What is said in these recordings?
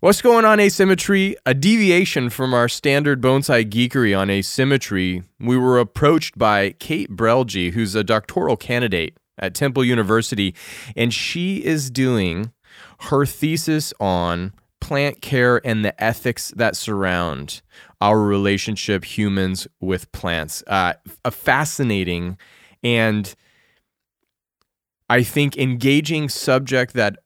What's going on, Asymmetry? A deviation from our standard bonsai geekery on asymmetry. We were approached by Kate Brelge, who's a doctoral candidate at Temple University, and she is doing her thesis on plant care and the ethics that surround our relationship, humans with plants. Uh, a fascinating and I think engaging subject that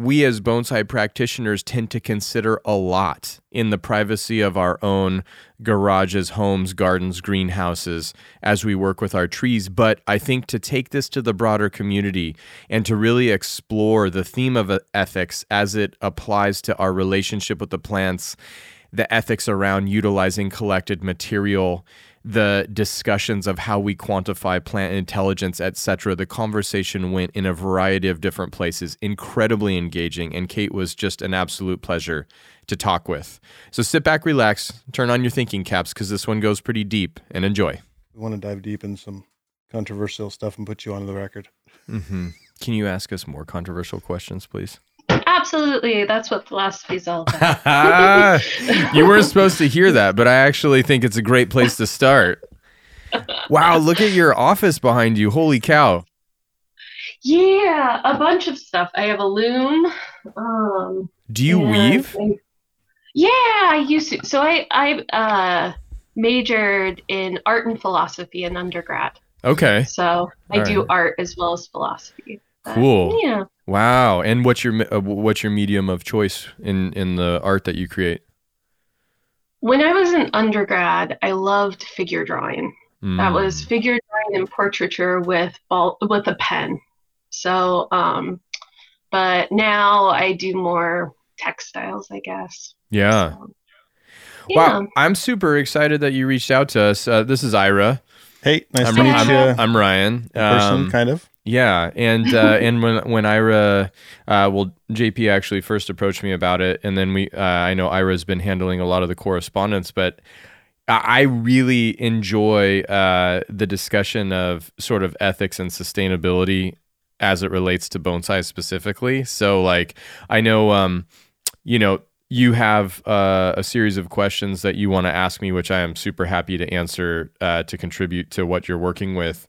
we as bonsai practitioners tend to consider a lot in the privacy of our own garages, homes, gardens, greenhouses as we work with our trees. But I think to take this to the broader community and to really explore the theme of uh, ethics as it applies to our relationship with the plants, the ethics around utilizing collected material the discussions of how we quantify plant intelligence, etc. The conversation went in a variety of different places, incredibly engaging, and Kate was just an absolute pleasure to talk with. So sit back, relax, turn on your thinking caps because this one goes pretty deep, and enjoy. We want to dive deep in some controversial stuff and put you on the record. Mm-hmm. Can you ask us more controversial questions, please? Absolutely. That's what philosophy is all about. you weren't supposed to hear that, but I actually think it's a great place to start. Wow, look at your office behind you. Holy cow. Yeah, a bunch of stuff. I have a loom. Um, Do you weave? I, yeah, I used to. So I I uh, majored in art and philosophy in undergrad. Okay. So I All do right. art as well as philosophy. Cool. yeah. Wow. And what's your uh, what's your medium of choice in in the art that you create? When I was an undergrad, I loved figure drawing. Mm. That was hmm. figure drawing and portraiture with ball, with a pen. So, um, but now I do more textiles, I guess. Yeah. So, yeah. Wow. I'm super excited that you reached out to us. Uh, this is Ira. Hey, nice I'm, to meet I'm, you. I'm Ryan. Person, um, kind of. Yeah, and uh, and when when Ira, uh, well, JP actually first approached me about it, and then we, uh, I know Ira's been handling a lot of the correspondence, but I really enjoy uh, the discussion of sort of ethics and sustainability as it relates to bonsai specifically. So, like, I know, um, you know, you have uh, a series of questions that you want to ask me, which I am super happy to answer uh, to contribute to what you're working with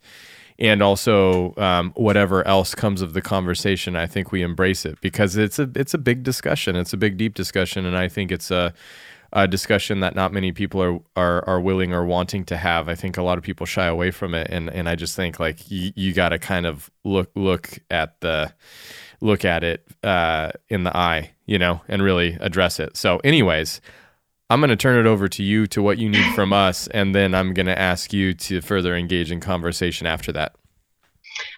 and also um, whatever else comes of the conversation, I think we embrace it because it's a it's a big discussion. It's a big deep discussion, and I think it's a, a discussion that not many people are, are are willing or wanting to have. I think a lot of people shy away from it, and and I just think like y- you got to kind of look look at the look at it uh, in the eye, you know, and really address it. So, anyways. I'm going to turn it over to you to what you need from us, and then I'm going to ask you to further engage in conversation after that.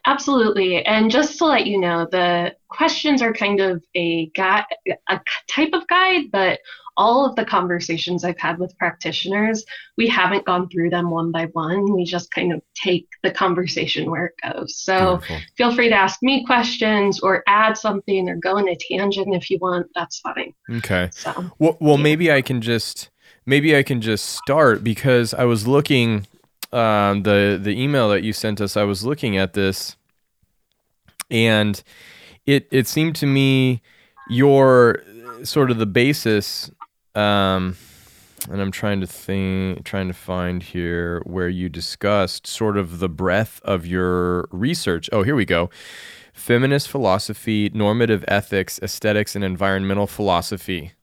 Absolutely. And just to let you know, the questions are kind of a a type of guide, but all of the conversations I've had with practitioners, we haven't gone through them one by one. We just kind of take the conversation where it goes. So Beautiful. feel free to ask me questions or add something or go in a tangent if you want. That's fine. Okay. So, well, well yeah. maybe I can just maybe I can just start because I was looking um, the the email that you sent us. I was looking at this, and it it seemed to me your sort of the basis um, and I'm trying to think, trying to find here where you discussed sort of the breadth of your research. Oh, here we go. Feminist philosophy, normative ethics, aesthetics, and environmental philosophy.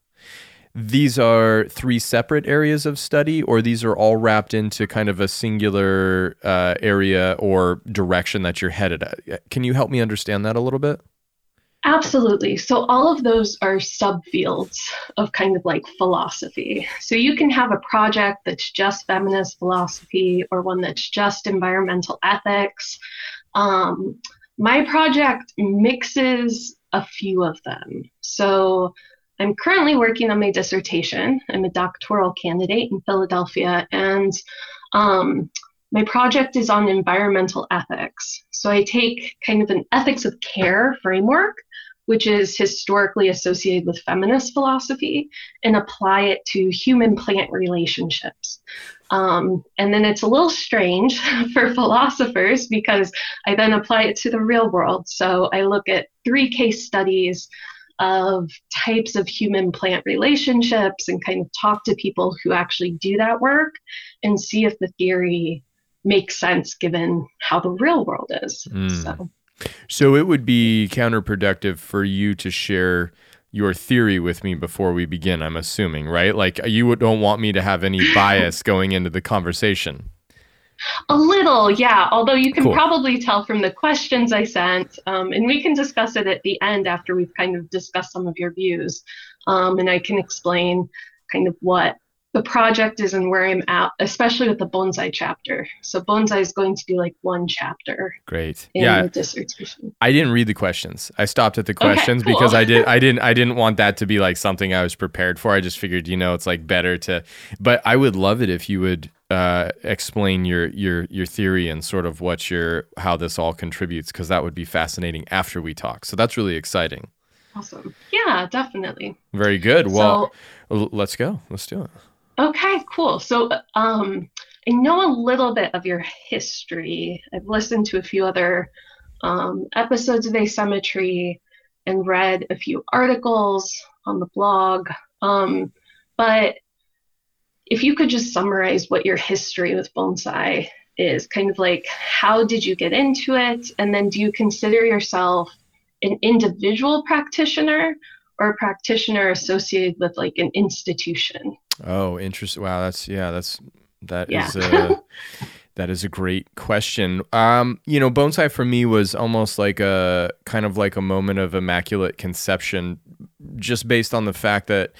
These are three separate areas of study, or these are all wrapped into kind of a singular uh, area or direction that you're headed at. Can you help me understand that a little bit? Absolutely. So, all of those are subfields of kind of like philosophy. So, you can have a project that's just feminist philosophy or one that's just environmental ethics. Um, my project mixes a few of them. So, I'm currently working on my dissertation. I'm a doctoral candidate in Philadelphia, and um, my project is on environmental ethics. So I take kind of an ethics of care framework, which is historically associated with feminist philosophy, and apply it to human plant relationships. Um, and then it's a little strange for philosophers because I then apply it to the real world. So I look at three case studies of types of human plant relationships and kind of talk to people who actually do that work and see if the theory makes sense given how the real world is. Mm. So. So it would be counterproductive for you to share your theory with me before we begin, I'm assuming, right? Like you don't want me to have any bias going into the conversation. A little, yeah. Although you can cool. probably tell from the questions I sent, um, and we can discuss it at the end after we've kind of discussed some of your views, um, and I can explain kind of what the project is and where I'm at, especially with the bonsai chapter. So bonsai is going to be like one chapter. Great. yeah. dissertation. I didn't read the questions. I stopped at the questions okay, cool. because I did I didn't I didn't want that to be like something I was prepared for. I just figured, you know, it's like better to but I would love it if you would uh, explain your your your theory and sort of what your how this all contributes because that would be fascinating after we talk. So that's really exciting. Awesome. Yeah, definitely. Very good. Well, so, let's go. Let's do it. Okay, cool. So um, I know a little bit of your history. I've listened to a few other um, episodes of Asymmetry and read a few articles on the blog. Um, but if you could just summarize what your history with bonsai is, kind of like how did you get into it? And then do you consider yourself an individual practitioner or a practitioner associated with like an institution? Oh, interesting. Wow, that's yeah, that's that yeah. is a that is a great question. Um, you know, bonsai for me was almost like a kind of like a moment of immaculate conception, just based on the fact that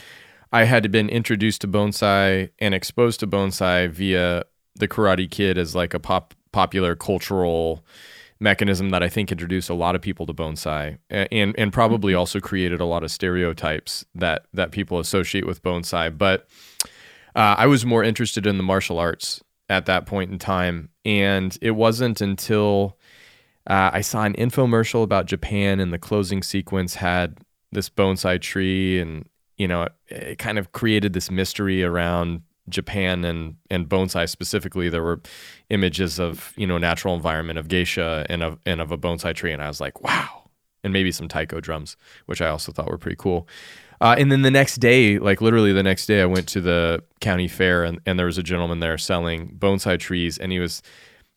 I had been introduced to bonsai and exposed to bonsai via the Karate Kid as like a pop popular cultural mechanism that I think introduced a lot of people to bonsai and and probably mm-hmm. also created a lot of stereotypes that that people associate with bonsai. But uh, I was more interested in the martial arts at that point in time, and it wasn't until uh, I saw an infomercial about Japan, and the closing sequence had this bonsai tree, and you know, it, it kind of created this mystery around Japan and and bonsai specifically, there were images of you know natural environment of geisha and of and of a bonsai tree, and I was like, wow, and maybe some taiko drums, which I also thought were pretty cool. Uh, and then the next day, like literally the next day, I went to the county fair, and and there was a gentleman there selling bonsai trees, and he was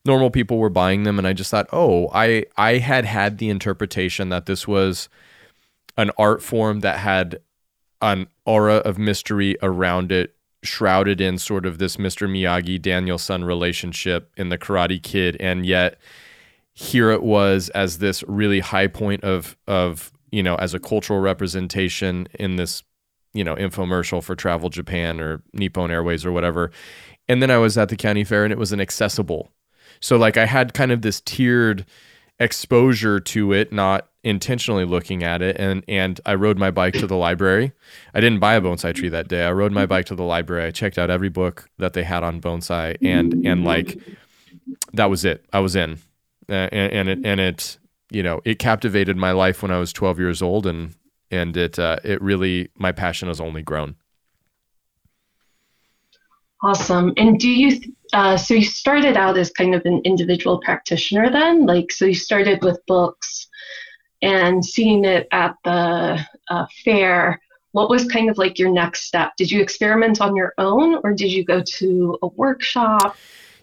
normal people were buying them, and I just thought, oh, I I had had the interpretation that this was an art form that had an aura of mystery around it shrouded in sort of this Mr. Miyagi Daniel-san relationship in the Karate Kid, and yet here it was as this really high point of of you know as a cultural representation in this you know infomercial for Travel Japan or Nippon Airways or whatever. And then I was at the county fair and it was an accessible. So like I had kind of this tiered exposure to it, not intentionally looking at it. And and I rode my bike to the library. I didn't buy a bonsai tree that day. I rode my bike to the library. I checked out every book that they had on bonsai, and and like that was it. I was in, uh, and, and it and it you know it captivated my life when I was 12 years old, and and it uh, it really my passion has only grown. Awesome. And do you, uh, so you started out as kind of an individual practitioner then? Like, so you started with books and seeing it at the uh, fair. What was kind of like your next step? Did you experiment on your own or did you go to a workshop?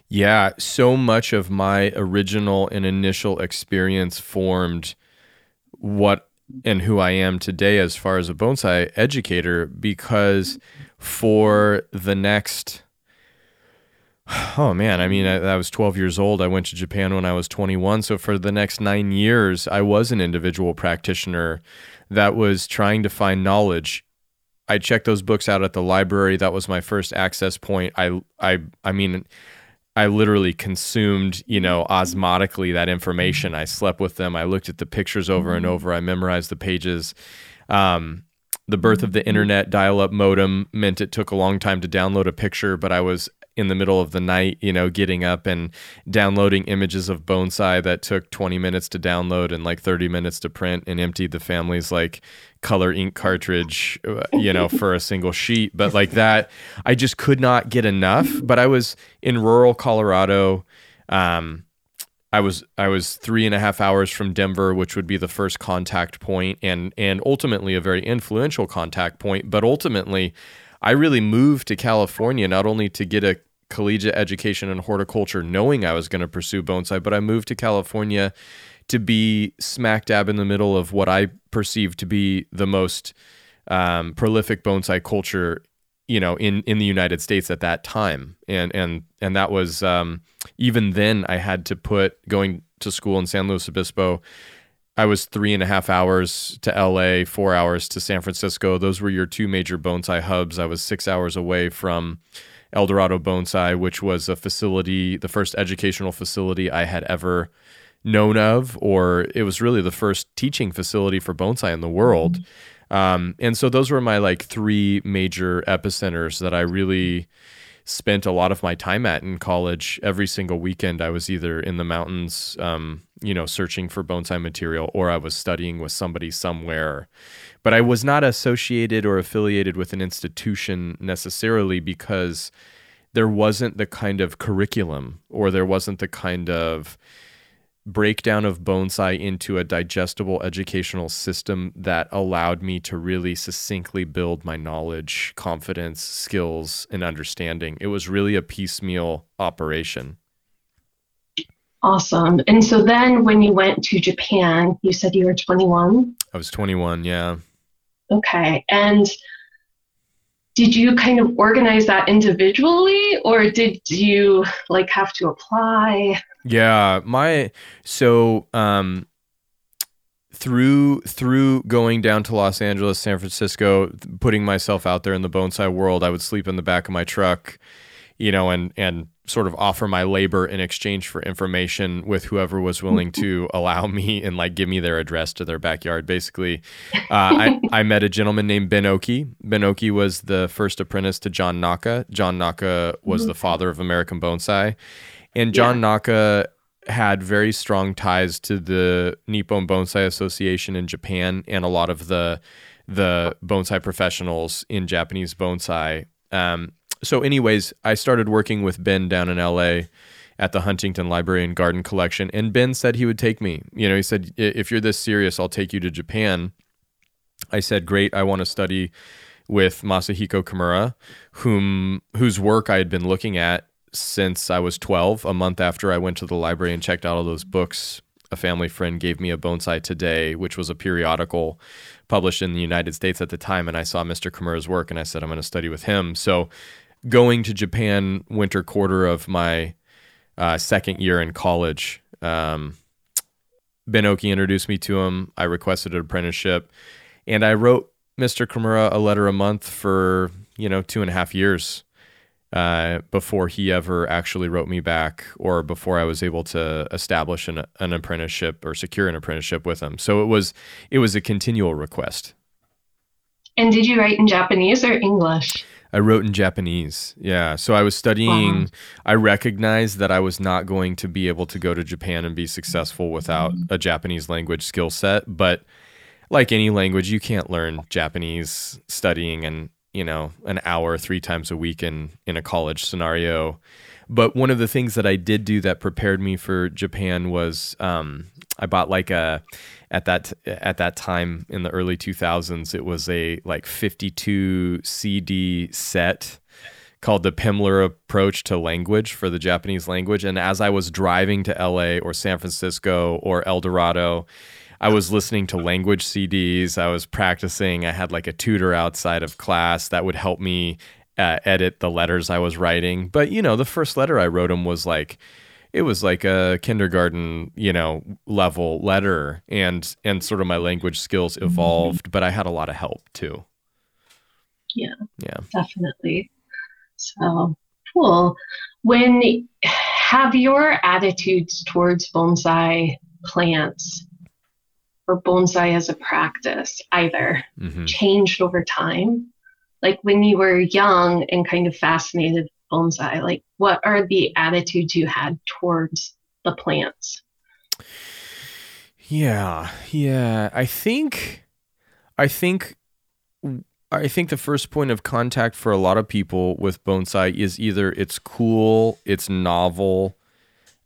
Yeah, so much of my original and initial experience formed what and who I am today as far as a bonsai educator because for the next Oh man, I mean, I, I, was 12 years old. I went to Japan when I was 21. So for the next nine years, I was an individual practitioner that was trying to find knowledge. I checked those books out at the library. That was my first access point. I, I, I mean, I literally consumed, you know, osmotically that information. I slept with them. I looked at the pictures over and over. I memorized the pages. Um, the birth of the internet dial-up modem meant it took a long time to download a picture, but I was in the middle of the night, you know, getting up and downloading images of bonsai that took 20 minutes to download and like 30 minutes to print and emptied the family's like color ink cartridge, uh, you know, for a single sheet. But like that, I just could not get enough. But I was in rural Colorado. Um, I was I was three and a half hours from Denver, which would be the first contact point, and and ultimately a very influential contact point. But ultimately, I really moved to California not only to get a collegiate education in horticulture, knowing I was going to pursue bonsai, but I moved to California to be smack dab in the middle of what I perceive to be the most um, prolific bonsai culture you know in in the United States at that time. And and and that was um, even then I had to put going to school in San Luis Obispo I was three and a half hours to LA four hours to San Francisco. Those were your two major bonsai hubs. I was six hours away from El Dorado Bonsai which was a facility the first educational facility I had ever known of or it was really the first teaching facility for bonsai in the world mm-hmm um, and so those were my like three major epicenters that I really spent a lot of my time at in college. Every single weekend, I was either in the mountains, um, you know, searching for bonsai material, or I was studying with somebody somewhere. But I was not associated or affiliated with an institution necessarily because there wasn't the kind of curriculum or there wasn't the kind of breakdown of bonsai into a digestible educational system that allowed me to really succinctly build my knowledge, confidence, skills, and understanding. It was really a piecemeal operation. Awesome. And so then when you went to Japan, you said you were 21? I was 21, yeah. Okay. And did you kind of organize that individually or did you like have to apply? Yeah, my so um through through going down to Los Angeles, San Francisco, putting myself out there in the bonsai world, I would sleep in the back of my truck, you know, and and sort of offer my labor in exchange for information with whoever was willing to allow me and like give me their address to their backyard. Basically, uh, I, I met a gentleman named Ben Oki. Ben Oki was the first apprentice to John Naka. John Naka was the father of American bonsai. And John yeah. Naka had very strong ties to the Nippon Bonsai Association in Japan and a lot of the the bonsai professionals in Japanese bonsai. Um, so, anyways, I started working with Ben down in LA at the Huntington Library and Garden Collection, and Ben said he would take me. You know, he said, "If you're this serious, I'll take you to Japan." I said, "Great, I want to study." With Masahiko Kimura, whom whose work I had been looking at since I was 12. A month after I went to the library and checked out all those books, a family friend gave me a Bonsai Today, which was a periodical published in the United States at the time. And I saw Mr. Kimura's work and I said, I'm going to study with him. So going to Japan winter quarter of my uh, second year in college, um, Ben Oki introduced me to him. I requested an apprenticeship and I wrote Mr. Kimura a letter a month for, you know, two and a half years uh, before he ever actually wrote me back or before I was able to establish an, an apprenticeship or secure an apprenticeship with him. So it was it was a continual request. And did you write in Japanese or English? I wrote in Japanese. Yeah. So I was studying. I recognized that I was not going to be able to go to Japan and be successful without a Japanese language skill set. But like any language, you can't learn Japanese studying and you know an hour three times a week in in a college scenario. But one of the things that i did do that prepared me for japan was um, i bought like a at that at that time in the early 2000s it was a like 52 cd set called the Pimsleur approach to language for the Japanese language. And as I was driving to LA or San Francisco or El Dorado I was listening to language CDs. I was practicing. I had like a tutor outside of class that would help me uh, edit the letters I was writing. But you know, the first letter I wrote him was like, it was like a kindergarten, you know, level letter, and and sort of my language skills mm-hmm. evolved. Mm-hmm. But I had a lot of help too. Yeah. Yeah. Definitely. So cool. When have your attitudes towards bonsai plants or bonsai as a practice either mm-hmm. changed over time? Like when you were young and kind of fascinated bonsai, like what are the attitudes you had towards the plants? Yeah, yeah. I think, I think, I think the first point of contact for a lot of people with bonsai is either it's cool, it's novel,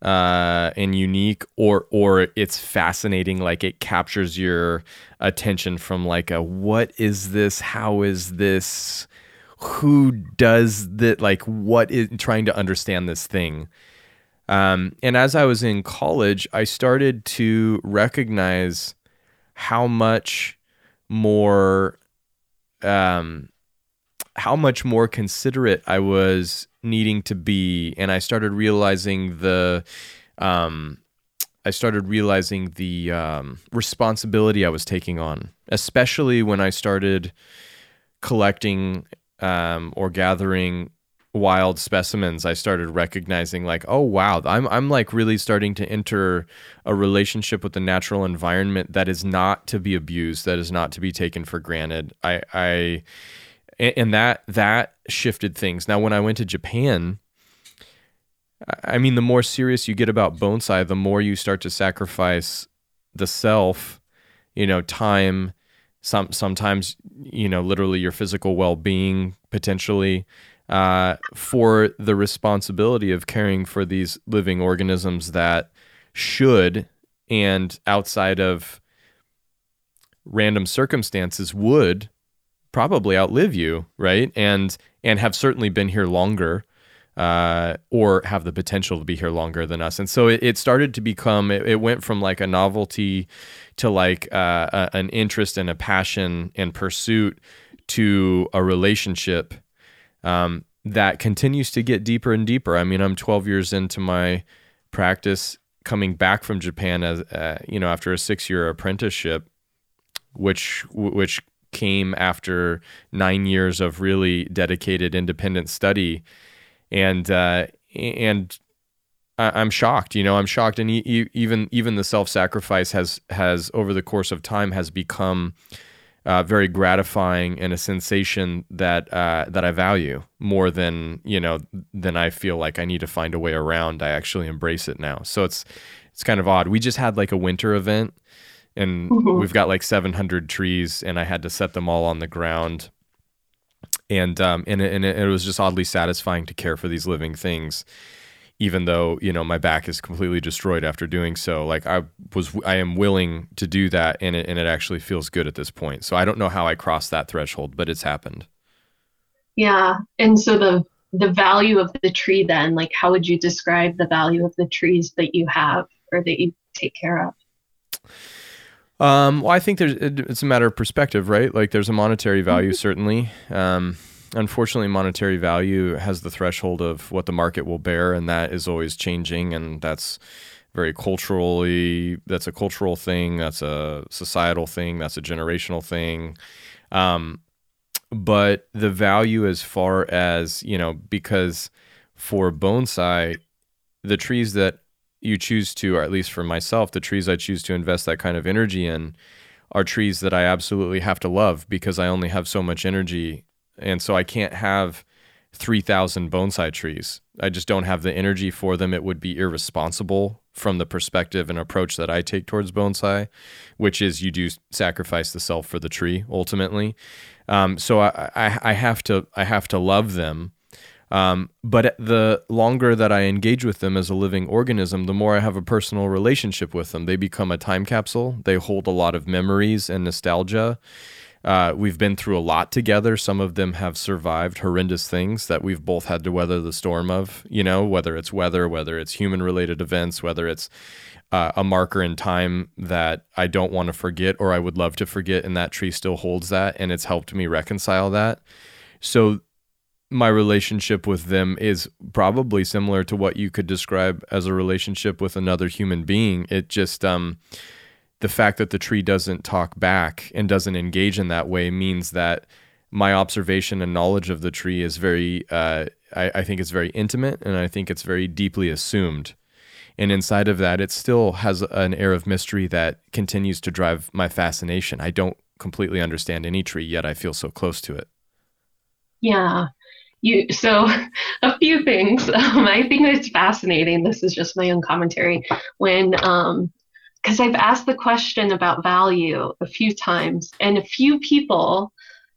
uh, and unique, or or it's fascinating, like it captures your attention from like a what is this? How is this? Who does that? Like what is trying to understand this thing? Um, and as I was in college, I started to recognize how much more um, how much more considerate I was needing to be, and I started realizing the um, I started realizing the um, responsibility I was taking on, especially when I started collecting um, or gathering wild specimens, I started recognizing like, oh wow, I'm I'm like really starting to enter a relationship with the natural environment that is not to be abused, that is not to be taken for granted. I I and that that shifted things. Now when I went to Japan, I mean the more serious you get about bonsai, the more you start to sacrifice the self, you know, time, some sometimes, you know, literally your physical well-being potentially uh, for the responsibility of caring for these living organisms that should and outside of random circumstances would probably outlive you, right? And and have certainly been here longer, uh, or have the potential to be here longer than us. And so it, it started to become. It, it, went from like a novelty to like uh, a, an interest and a passion and pursuit to a relationship um, that continues to get deeper and deeper. I mean, I'm 12 years into my practice, coming back from Japan as uh, you know after a six year apprenticeship, which which came after nine years of really dedicated independent study, and uh, and I'm shocked. You know, I'm shocked, and even even the self sacrifice has has over the course of time has become uh, very gratifying and a sensation that uh, that I value more than you know than I feel like I need to find a way around. I actually embrace it now. So it's it's kind of odd. We just had like a winter event, and mm-hmm. we've got like 700 trees, and I had to set them all on the ground. And um and it, and it was just oddly satisfying to care for these living things even though you know my back is completely destroyed after doing so. Like i was i am willing to do that and it, and it actually feels good at this point. So i don't know how i crossed that threshold but it's happened. Yeah. And so the the value of the tree then like how would you describe the value of the trees that you have or that you take care of um, well, I think there's it's a matter of perspective, right? Like there's a monetary value, mm-hmm. certainly. Um, unfortunately, monetary value has the threshold of what the market will bear, and that is always changing, and that's very culturally. That's a cultural thing. That's a societal thing. That's a generational thing. Um, but the value, as far as you know, because for bonsai, the trees that you choose to, or at least for myself, the trees I choose to invest that kind of energy in are trees that I absolutely have to love because I only have so much energy and so I can't have 3,000 bonsai trees. I just don't have the energy for them. It would be irresponsible from the perspective and approach that I take towards bonsai, which is you do sacrifice the self for the tree ultimately. Um, so I, I, I, have to I have to love them. Um, but the longer that I engage with them as a living organism, the more I have a personal relationship with them. They become a time capsule. They hold a lot of memories and nostalgia. Uh, we've been through a lot together. Some of them have survived horrendous things that we've both had to weather the storm of, you know, whether it's weather, whether it's human related events, whether it's uh, a marker in time that I don't want to forget or I would love to forget. And that tree still holds that. And it's helped me reconcile that. So my relationship with them is probably similar to what you could describe as a relationship with another human being. It just, um, the fact that the tree doesn't talk back and doesn't engage in that way means that my observation and knowledge of the tree is very uh, I, I, think it's very intimate and i think it's very deeply assumed. And inside of that it still has an air of mystery that continues to drive my fascination. I don't completely understand any tree yet i feel so close to it. Yeah you so a few things um, i think it's fascinating this is just my own commentary when um, because I've asked the question about value a few times, and a few people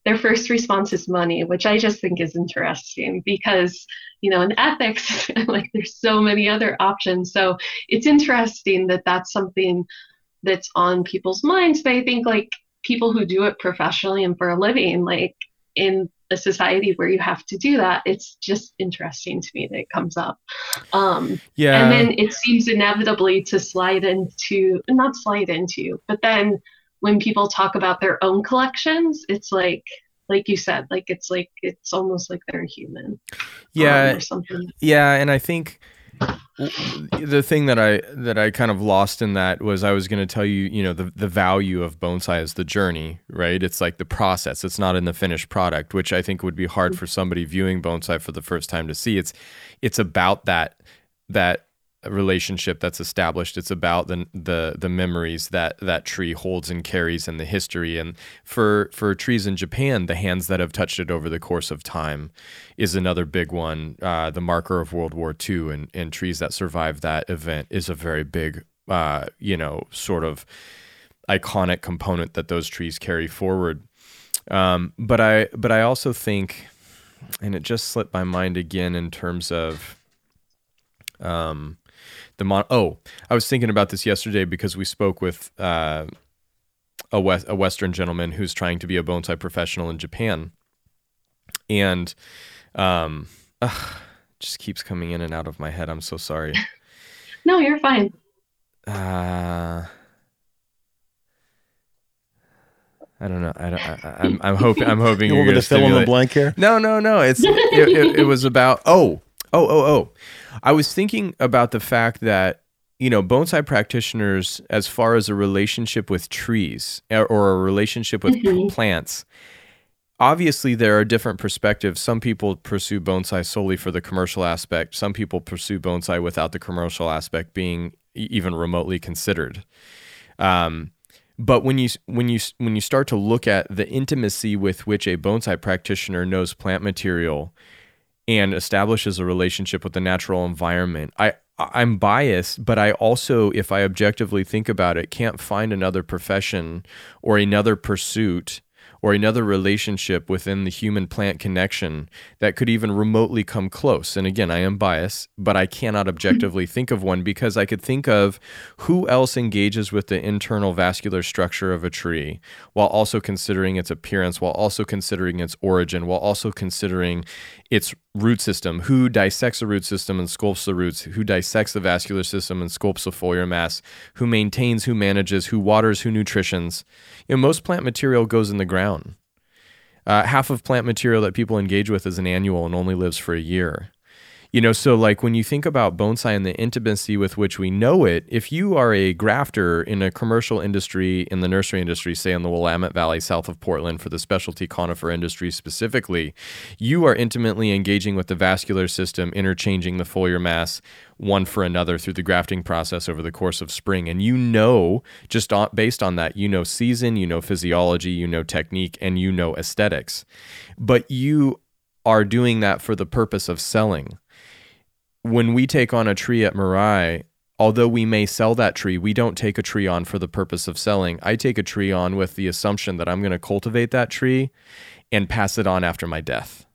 their first response is money, which I just think is interesting because, you know, in ethics, like there's so many other options. So it's interesting that that's something that's on people's minds. But I think like people who do it professionally and for a living, like in a society where you have to do that, it's just interesting to me that it comes up. Um, yeah. And then it seems inevitably to slide into, not slide into, but then when people talk about their own collections, it's like, like you said, like it's like it's almost like they're human. Yeah. Um, or something. Yeah, and I think the thing that I that I kind of lost in that was I was going to tell you, you know, the the value of bonsai is the journey, right? It's like the process. It's not in the finished product, which I think would be hard for somebody viewing bonsai for the first time to see. It's it's about that that relationship that's established. It's about the the the memories that that tree holds and carries and the history. And for for trees in Japan, the hands that have touched it over the course of time is another big one. Uh, the marker of World War II and and trees that survived that event is a very big, uh, you know, sort of iconic component that those trees carry forward. Um, but I but I also think, and it just slipped my mind again in terms of. Um, the mon- oh, I was thinking about this yesterday because we spoke with uh, a West a Western gentleman who's trying to be a bonsai professional in Japan, and um, ugh, just keeps coming in and out of my head. I'm so sorry. no, you're fine. Uh, I don't know. I don't, I, am I'm hoping. I'm hoping you are going to fill in the blank here. No, no, no. It's it, it, it was about. Oh, oh, oh, oh. I was thinking about the fact that you know bonsai practitioners, as far as a relationship with trees or a relationship with mm-hmm. plants, obviously there are different perspectives. Some people pursue bonsai solely for the commercial aspect. Some people pursue bonsai without the commercial aspect being even remotely considered. Um, but when you when you when you start to look at the intimacy with which a bonsai practitioner knows plant material and establishes a relationship with the natural environment. I I'm biased, but I also, if I objectively think about it, can't find another profession or another pursuit or another relationship within the human plant connection that could even remotely come close. And again, I am biased, but I cannot mm-hmm. objectively think of one because I could think of who else engages with the internal vascular structure of a tree while also considering its appearance, while also considering its origin, while also considering its root system, who dissects the root system and sculpts the roots, who dissects the vascular system and sculpts the foliar mass, who maintains, who manages, who waters, who nutritions. You know, most plant material goes in the ground. Uh, half of plant material that people engage with is an annual and only lives for a year. You know, so like when you think about bonsai and the intimacy with which we know it, if you are a grafter in a commercial industry, in the nursery industry, say in the Willamette Valley south of Portland for the specialty conifer industry specifically, you are intimately engaging with the vascular system, interchanging the foliar mass one for another through the grafting process over the course of spring. And you know, just based on that, you know season, you know physiology, you know technique, and you know aesthetics. But you are doing that for the purpose of selling when we take on a tree at Mirai, although we may sell that tree, we don't take a tree on for the purpose of selling. I take a tree on with the assumption that I'm going to cultivate that tree and pass it on after my death.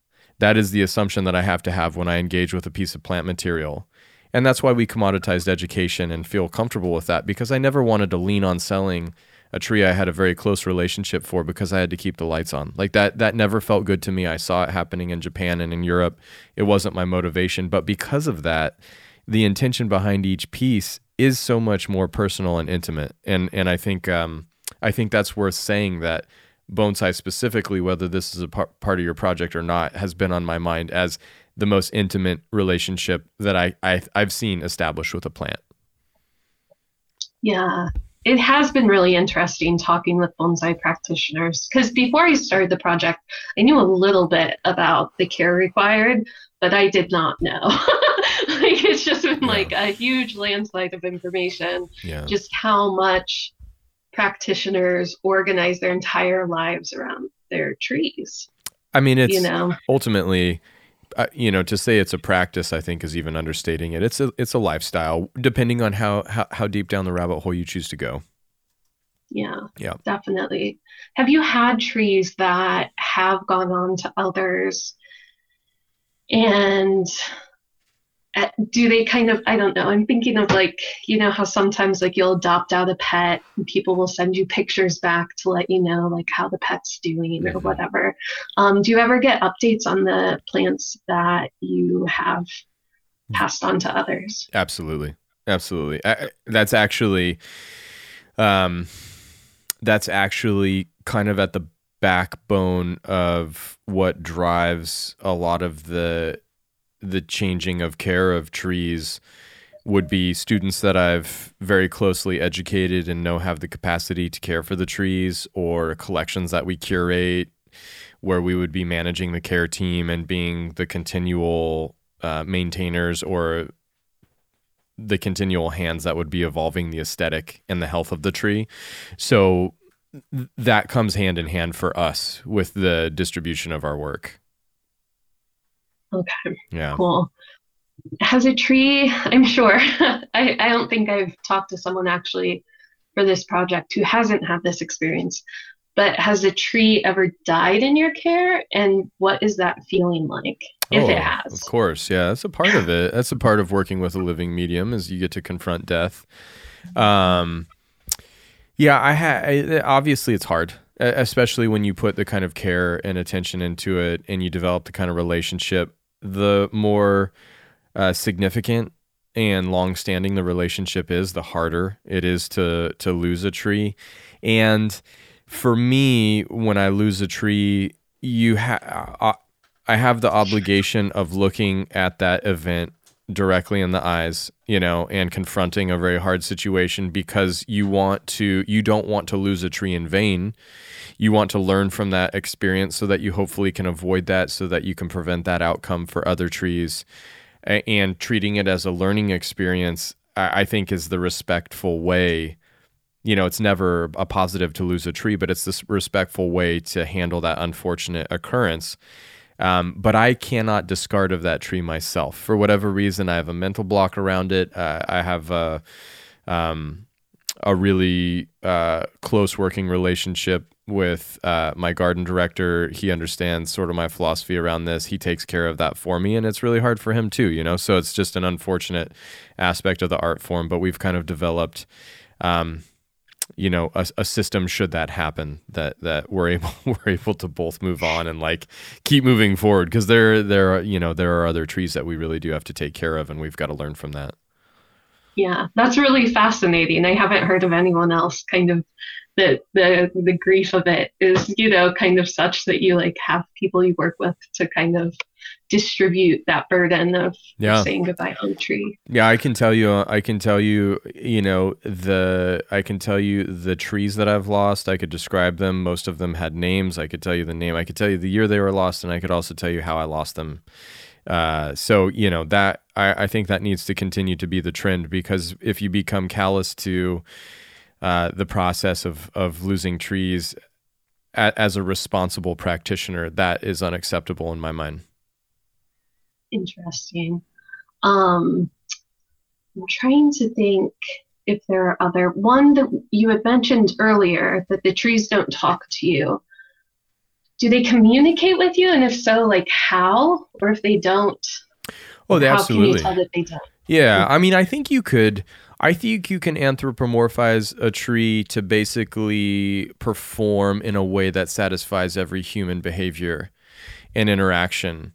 That is the assumption that I have to have when I engage with a piece of plant material. And that's why we commoditized education and feel comfortable with that because I never wanted to lean on selling a tree I had a very close relationship for because I had to keep the lights on. Like that that never felt good to me. I saw it happening in Japan and in Europe. It wasn't my motivation, but because of that, the intention behind each piece is so much more personal and intimate. And and I think um, I think that's worth saying that bonsai specifically, whether this is a par- part of your project or not, has been on my mind as the most intimate relationship that I, I I've seen established with a plant. Yeah, it has been really interesting talking with bonsai practitioners because before I started the project, I knew a little bit about the care required, but I did not know. like it's just been yeah. like a huge landslide of information, yeah. just how much practitioners organize their entire lives around their trees. I mean, it's you know ultimately uh, you know, to say it's a practice, I think is even understating it. It's a it's a lifestyle, depending on how how, how deep down the rabbit hole you choose to go. Yeah. Yeah. Definitely. Have you had trees that have gone on to others and do they kind of i don't know i'm thinking of like you know how sometimes like you'll adopt out a pet and people will send you pictures back to let you know like how the pet's doing mm-hmm. or whatever. Um, do you ever get updates on the plants that you have passed on to others? Absolutely. Absolutely. I, that's actually um that's actually kind of at the backbone of what drives a lot of the the changing of care of trees would be students that I've very closely educated and know have the capacity to care for the trees, or collections that we curate where we would be managing the care team and being the continual uh, maintainers or the continual hands that would be evolving the aesthetic and the health of the tree. So th- that comes hand in hand for us with the distribution of our work. Okay. Yeah. Cool. Has a tree, I'm sure, I, I don't think I've talked to someone actually for this project who hasn't had this experience, but has a tree ever died in your care? And what is that feeling like? If oh, it has. Of course. Yeah. That's a part of it. That's a part of working with a living medium is you get to confront death. Um, yeah, I had obviously it's hard especially when you put the kind of care and attention into it and you develop the kind of relationship the more uh, significant and long-standing the relationship is, the harder it is to to lose a tree. And for me, when I lose a tree, you have uh, I have the obligation of looking at that event directly in the eyes, you know, and confronting a very hard situation because you want to you don't want to lose a tree in vain. You want to learn from that experience so that you hopefully can avoid that so that you can prevent that outcome for other trees. And treating it as a learning experience, I think, is the respectful way. You know, it's never a positive to lose a tree, but it's this respectful way to handle that unfortunate occurrence. Um, but I cannot discard of that tree myself for whatever reason. I have a mental block around it. Uh, I have a, um, a really uh, close working relationship with uh, my garden director. He understands sort of my philosophy around this. He takes care of that for me, and it's really hard for him too. You know, so it's just an unfortunate aspect of the art form. But we've kind of developed. Um, you know a, a system should that happen that that we're able we're able to both move on and like keep moving forward. Because there there are you know there are other trees that we really do have to take care of and we've got to learn from that. Yeah that's really fascinating. I haven't heard of anyone else kind of that the the grief of it is you know kind of such that you like have people you work with to kind of distribute that burden of yeah. saying goodbye on the tree. Yeah i can tell you i can tell you you know the i can tell you the trees that i've lost. I could describe them. Most of them had names. I could tell you the name. I could tell you the year they were lost and i could also tell you how i lost them. Uh, so you know that I, I think that needs to continue to be the trend because if you become callous to uh, the process of of losing trees a, as a responsible practitioner, that is unacceptable in my mind. Interesting. Um, I'm trying to think if there are other one that you had mentioned earlier that the trees don't talk to you. Do they communicate with you, and if so, like how? Or if they don't, oh, they how absolutely. can you tell that they don't? Yeah, I mean, I think you could. I think you can anthropomorphize a tree to basically perform in a way that satisfies every human behavior and interaction,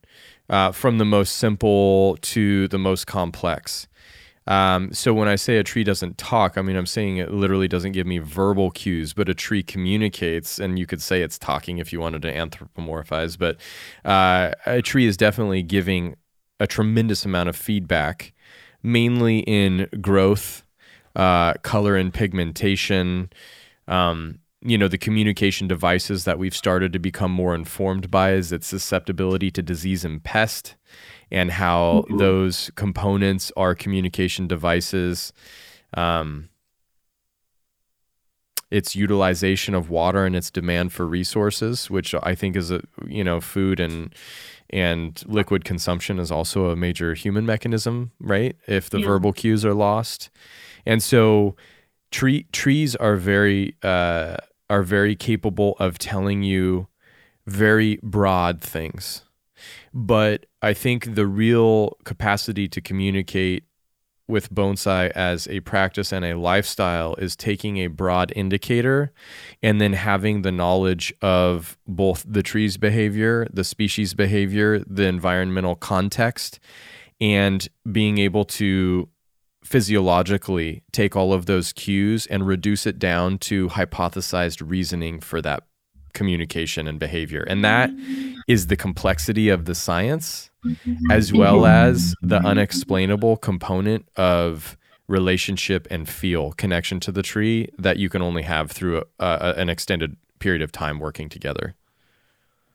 uh, from the most simple to the most complex. Um, so when I say a tree doesn't talk, I mean I'm saying it literally doesn't give me verbal cues, but a tree communicates, and you could say it's talking if you wanted to anthropomorphize. But uh, a tree is definitely giving a tremendous amount of feedback mainly in growth, uh, color and pigmentation. Um, you know, the communication devices that we've started to become more informed by is its susceptibility to disease and pest, and how mm-hmm. those components are communication devices. Um, its utilization of water and its demand for resources, which I think is a you know food and and liquid consumption is also a major human mechanism, right? If the yeah. verbal cues are lost. And so tree trees are very uh, are very capable of telling you very broad things. But I think the real capacity to communicate with bonsai as a practice and a lifestyle is taking a broad indicator and then having the knowledge of both the tree's behavior, the species behavior, the environmental context, and being able to physiologically take all of those cues and reduce it down to hypothesized reasoning for that communication and behavior. And that mm. is the complexity of the science as well as the unexplainable component of relationship and feel connection to the tree that you can only have through a, a, an extended period of time working together.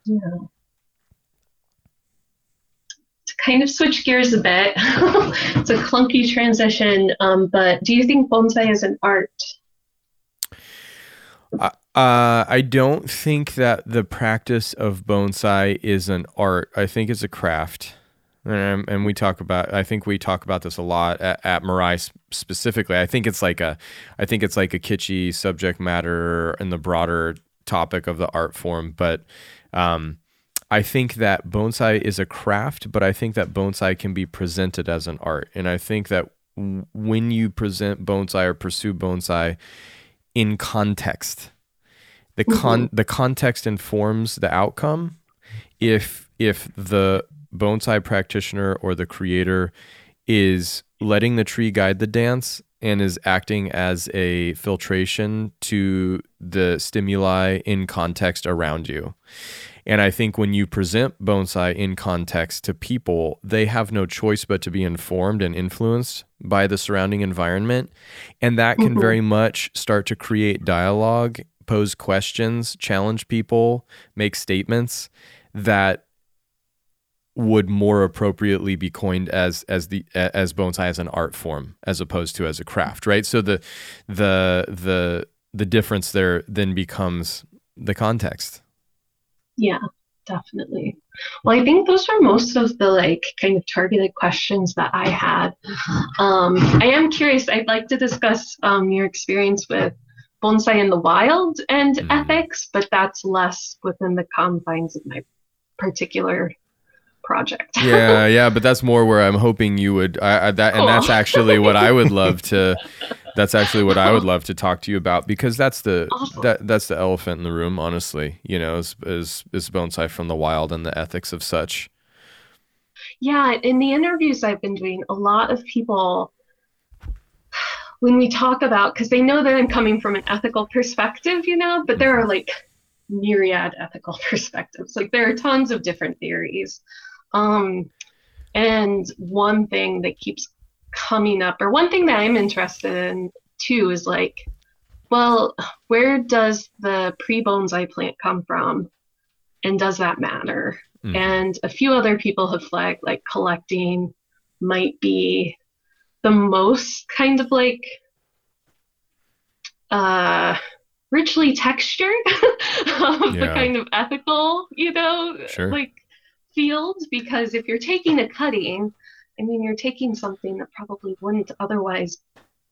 Yeah. To kind of switch gears a bit, it's a clunky transition, um, but do you think bonsai is an art? Uh, I don't think that the practice of bonsai is an art. I think it's a craft. And, and we talk about, I think we talk about this a lot at, at specifically. I think it's like a, I think it's like a kitschy subject matter in the broader topic of the art form. But um, I think that bonsai is a craft, but I think that bonsai can be presented as an art. And I think that w- when you present bonsai or pursue bonsai in context, the con mm-hmm. the context informs the outcome. If if the bonsai practitioner or the creator is letting the tree guide the dance and is acting as a filtration to the stimuli in context around you. And I think when you present bonsai in context to people, they have no choice but to be informed and influenced by the surrounding environment. And that can mm-hmm. very much start to create dialogue pose questions, challenge people, make statements that would more appropriately be coined as as the as bonsai as an art form as opposed to as a craft, right? So the the the the difference there then becomes the context. Yeah, definitely. Well, I think those are most of the like kind of targeted questions that I had. Um, I am curious. I'd like to discuss um, your experience with bonsai in the wild and mm. ethics, but that's less within the confines of my particular project. yeah, yeah, but that's more where I'm hoping you would. I, I that, cool. and that's actually what I would love to. That's actually what I would love to talk to you about because that's the awesome. that that's the elephant in the room. Honestly, you know, is is is bonsai from the wild and the ethics of such. Yeah, in the interviews I've been doing, a lot of people when we talk about because they know that I'm coming from an ethical perspective, you know, but there are like myriad ethical perspectives. Like there are tons of different theories. Um, and one thing that keeps coming up, or one thing that I'm interested in too, is like, well, where does the pre bonsai plant come from? And does that matter? Mm. And a few other people have flagged like collecting might be the most kind of like uh, richly textured of yeah. the kind of ethical, you know, sure. like field. Because if you're taking a cutting, I mean, you're taking something that probably wouldn't otherwise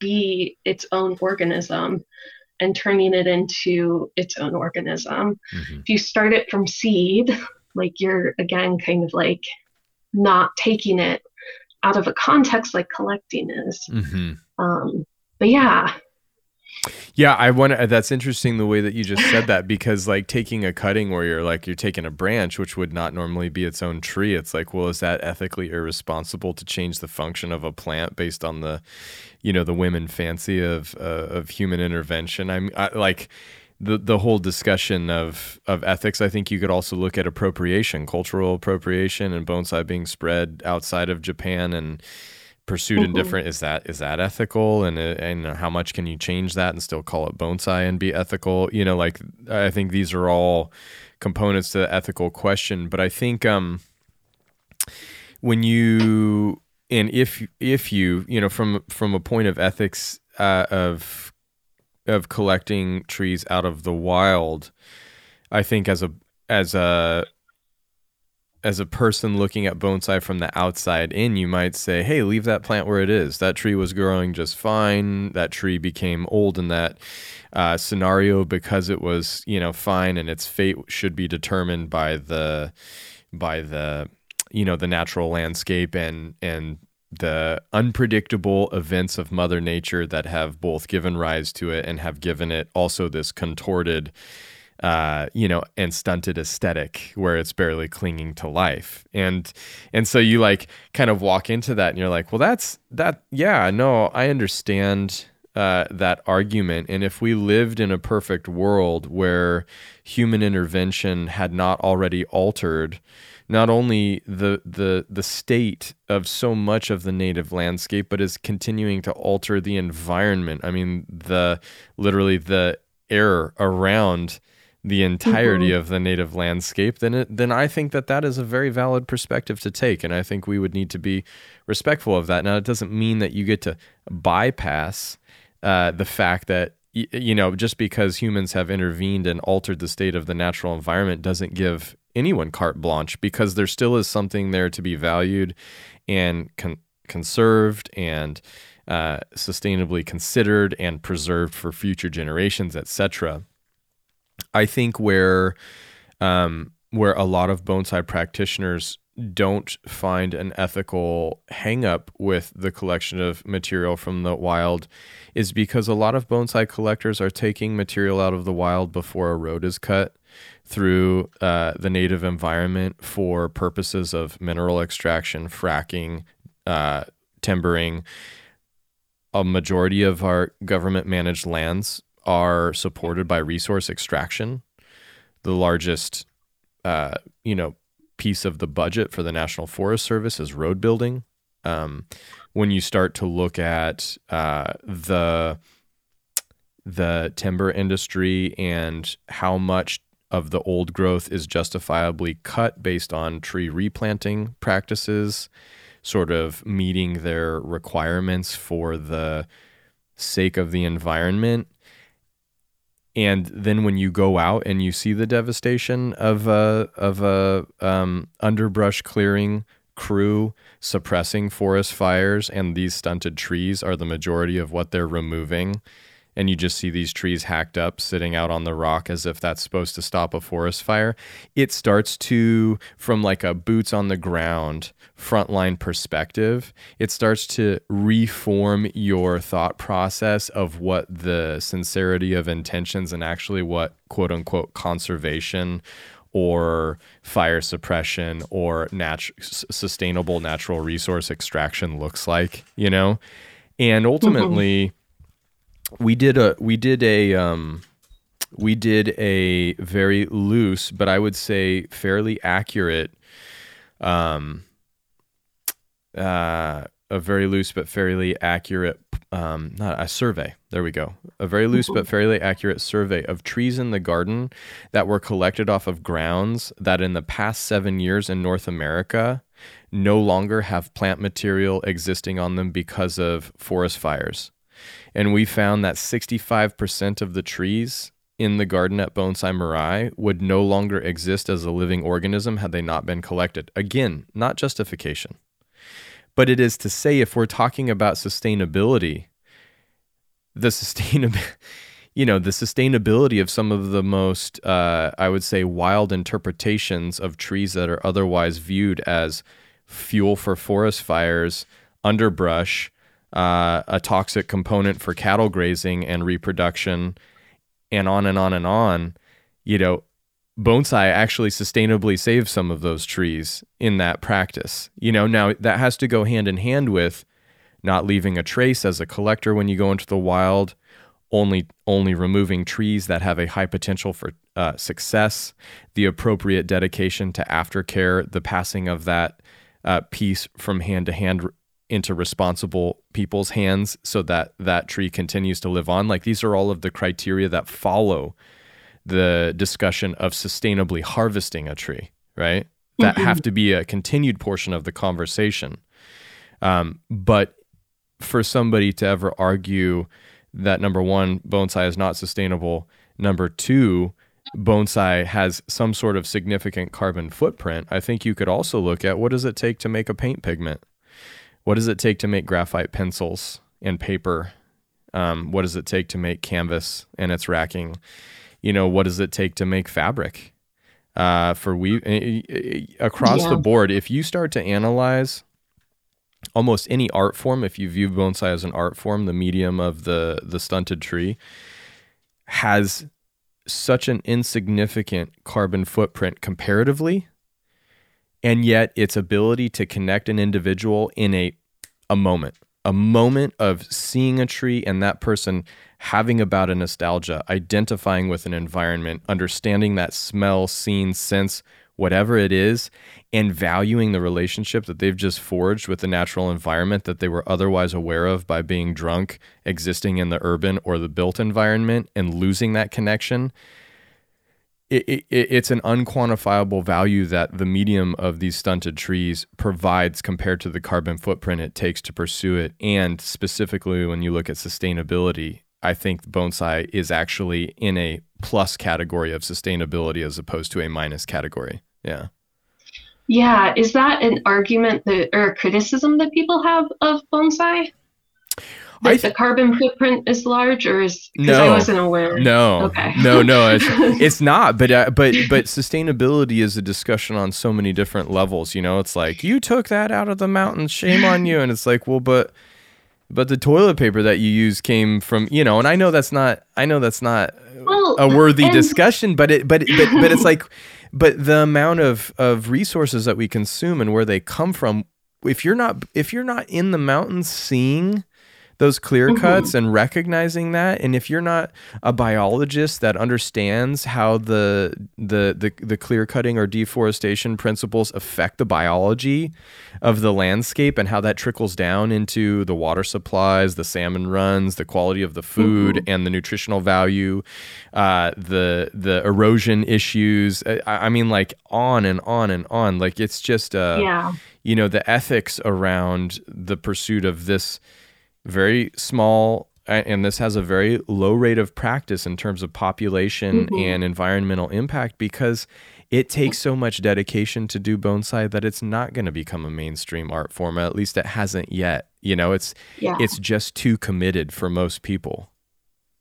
be its own organism and turning it into its own organism. Mm-hmm. If you start it from seed, like you're again kind of like not taking it out of a context like collecting is. Mm-hmm. Um, but yeah. Yeah, I want to. That's interesting the way that you just said that because, like, taking a cutting where you're like you're taking a branch, which would not normally be its own tree. It's like, well, is that ethically irresponsible to change the function of a plant based on the, you know, the women fancy of uh, of human intervention? I'm I, like, the the whole discussion of of ethics, I think you could also look at appropriation, cultural appropriation, and bonsai being spread outside of Japan and pursued mm-hmm. in different. Is that is that ethical? And uh, and how much can you change that and still call it bonsai and be ethical? You know, like I think these are all components to the ethical question. But I think um, when you and if if you you know from from a point of ethics uh, of of collecting trees out of the wild, I think as a as a as a person looking at bonsai from the outside in, you might say, "Hey, leave that plant where it is. That tree was growing just fine. That tree became old in that uh, scenario because it was, you know, fine, and its fate should be determined by the by the you know the natural landscape and and the unpredictable events of Mother Nature that have both given rise to it and have given it also this contorted, uh, you know, and stunted aesthetic where it's barely clinging to life. And and so you like kind of walk into that and you're like, well, that's that. Yeah, no, I understand. Uh, that argument. And if we lived in a perfect world where human intervention had not already altered not only the the the state of so much of the native landscape, but is continuing to alter the environment. I mean, the literally the air around the entirety mm-hmm. of the native landscape, then it, then I think that that is a very valid perspective to take, and I think we would need to be respectful of that. Now, it doesn't mean that you get to bypass uh, the fact that you know just because humans have intervened and altered the state of the natural environment doesn't give anyone carte blanche because there still is something there to be valued and con- conserved and uh, sustainably considered and preserved for future generations, etc. I think where um, where a lot of bonsai practitioners don't find an ethical hangup with the collection of material from the wild is because a lot of bonsai collectors are taking material out of the wild before a road is cut through uh, the native environment for purposes of mineral extraction, fracking, uh, timbering. A majority of our government managed lands are supported by resource extraction. The largest, uh, you know, piece of the budget for the National Forest Service is road building. Um, when you start to look at uh, the the timber industry and how much of the old growth is justifiably cut based on tree replanting practices, sort of meeting their requirements for the sake of the environment. And then when you go out and you see the devastation of a of a um, underbrush clearing crew suppressing forest fires, and these stunted trees are the majority of what they're removing and you just see these trees hacked up sitting out on the rock as if that's supposed to stop a forest fire it starts to from like a boots on the ground frontline perspective it starts to reform your thought process of what the sincerity of intentions and actually what quote unquote conservation or fire suppression or nat- sustainable natural resource extraction looks like you know? And ultimately mm-hmm we did a we did a um, we did a very loose, but I would say fairly accurate, um, uh, a very loose but fairly accurate, um, not a survey. There we go. A very loose but fairly accurate survey of trees in the garden that were collected off of grounds that in the past seven years in North America no longer have plant material existing on them because of forest fires. And we found that 65% of the trees in the garden at Bonsai Mirai would no longer exist as a living organism had they not been collected. Again, not justification. But it is to say if we're talking about sustainability, the sustainability you know the sustainability of some of the most uh, i would say wild interpretations of trees that are otherwise viewed as fuel for forest fires underbrush uh, a toxic component for cattle grazing and reproduction, and on and on and on. You know, bonsai actually sustainably saves some of those trees in that practice. You know, now that has to go hand in hand with not leaving a trace as a collector when you go into the wild, only only removing trees that have a high potential for uh, success, the appropriate dedication to aftercare, the passing of that uh, piece from hand to hand into responsible people's hands so that that tree continues to live on. Like these are all of the criteria that follow the discussion of sustainably harvesting a tree, right? Mm-hmm. That have to be a continued portion of the conversation. Um, but for somebody to ever argue that number one, bonsai is not sustainable, number two, bonsai has some sort of significant carbon footprint, I think you could also look at what does it take to make a paint pigment? What does it take to make graphite pencils and paper? Um, what does it take to make canvas and its racking? You know, what does it take to make fabric? Uh, for we across yeah. the board, if you start to analyze almost any art form, if you view bonsai as an art form, the medium of the the stunted tree has such an insignificant carbon footprint comparatively and yet its ability to connect an individual in a a moment a moment of seeing a tree and that person having about a nostalgia identifying with an environment understanding that smell scene sense whatever it is and valuing the relationship that they've just forged with the natural environment that they were otherwise aware of by being drunk existing in the urban or the built environment and losing that connection it, it, it's an unquantifiable value that the medium of these stunted trees provides compared to the carbon footprint it takes to pursue it. And specifically, when you look at sustainability, I think bonsai is actually in a plus category of sustainability as opposed to a minus category. Yeah. Yeah. Is that an argument that or a criticism that people have of bonsai? Th- the carbon footprint is large, or is no? I wasn't aware. No, okay, no, no, it's, it's not. But uh, but but sustainability is a discussion on so many different levels. You know, it's like you took that out of the mountains, shame on you. And it's like, well, but but the toilet paper that you use came from you know, and I know that's not I know that's not well, a worthy and- discussion, but it but but but it's like. But the amount of, of resources that we consume and where they come from, if you're not if you're not in the mountains seeing those clear mm-hmm. cuts mm-hmm. and recognizing that and if you're not a biologist that understands how the the the, the clear cutting or deforestation principles affect the biology of the landscape and how that trickles down into the water supplies the salmon runs the quality of the food mm-hmm. and the nutritional value uh, the the erosion issues I, I, mean like on and on and on like it's just uh yeah you know the ethics around the pursuit of this very small and this has a very low rate of practice in terms of population mm-hmm. and environmental impact because it takes so much dedication to do bonsai that it's not going to become a mainstream art form at least it hasn't yet you know it's yeah. it's just too committed for most people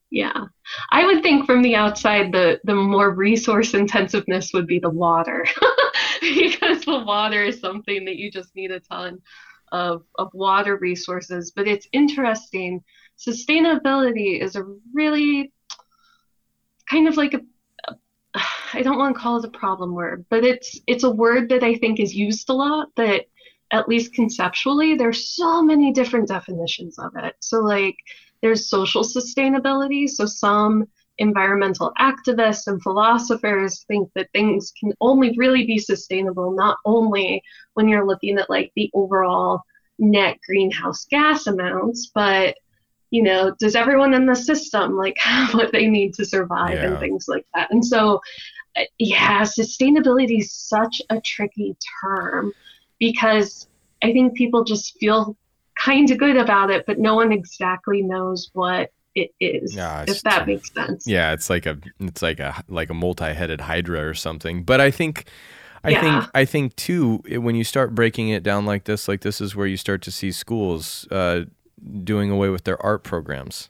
yeah i would think from the outside the the more resource intensiveness would be the water because the water is something that you just need a ton of, of water resources. But it's interesting. Sustainability is a really kind of like a I don't want to call it a problem word, but it's it's a word that I think is used a lot that at least conceptually there's so many different definitions of it. So like there's social sustainability, so some environmental activists and philosophers think that things can only really be sustainable not only when you're looking at like the overall net greenhouse gas amounts but you know does everyone in the system like have what they need to survive yeah. and things like that and so uh, yeah sustainability is such a tricky term because i think people just feel kind of good about it but no one exactly knows what it is yeah, if that makes sense. yeah it's like a it's like a like a multi-headed hydra or something. But i think i yeah. think i think too when you start breaking it down like this like this is where you start to see schools uh, doing away with their art programs.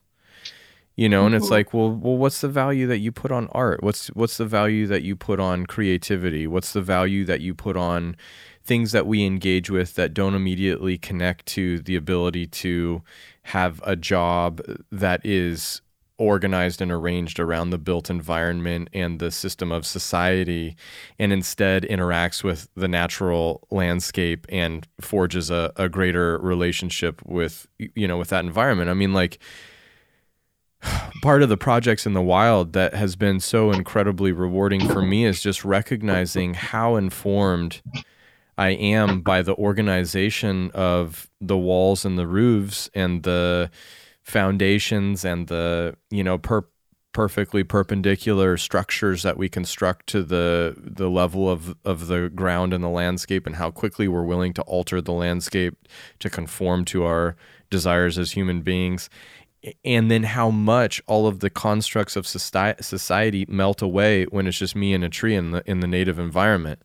You know and mm-hmm. it's like well well what's the value that you put on art? What's what's the value that you put on creativity? What's the value that you put on things that we engage with that don't immediately connect to the ability to have a job that is organized and arranged around the built environment and the system of society and instead interacts with the natural landscape and forges a, a greater relationship with you know with that environment. I mean like part of the projects in the wild that has been so incredibly rewarding for me is just recognizing how informed I am by the organization of the walls and the roofs and the foundations and the you know per- perfectly perpendicular structures that we construct to the the level of of the ground and the landscape and how quickly we're willing to alter the landscape to conform to our desires as human beings and then how much all of the constructs of society melt away when it's just me and a tree in the in the native environment.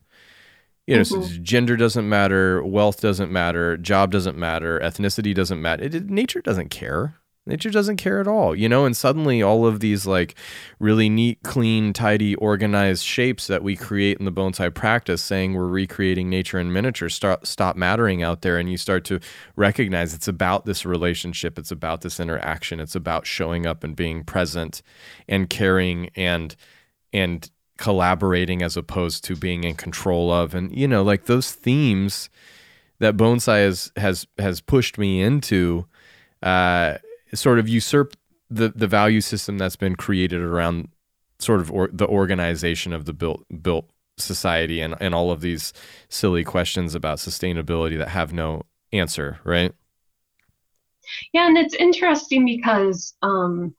You know, mm-hmm. so gender doesn't matter, wealth doesn't matter, job doesn't matter, ethnicity doesn't matter. It, nature doesn't care. Nature doesn't care at all, you know, and suddenly all of these like really neat, clean, tidy, organized shapes that we create in the bonsai practice, saying we're recreating nature in miniature, start stop mattering out there, and you start to recognize it's about this relationship, it's about this interaction, it's about showing up and being present and caring and and collaborating as opposed to being in control of, and you know, like those themes that bonsai has has has pushed me into. Uh, sort of usurp the the value system that's been created around sort of or, the organization of the built built society and and all of these silly questions about sustainability that have no answer, right? Yeah, and it's interesting because um,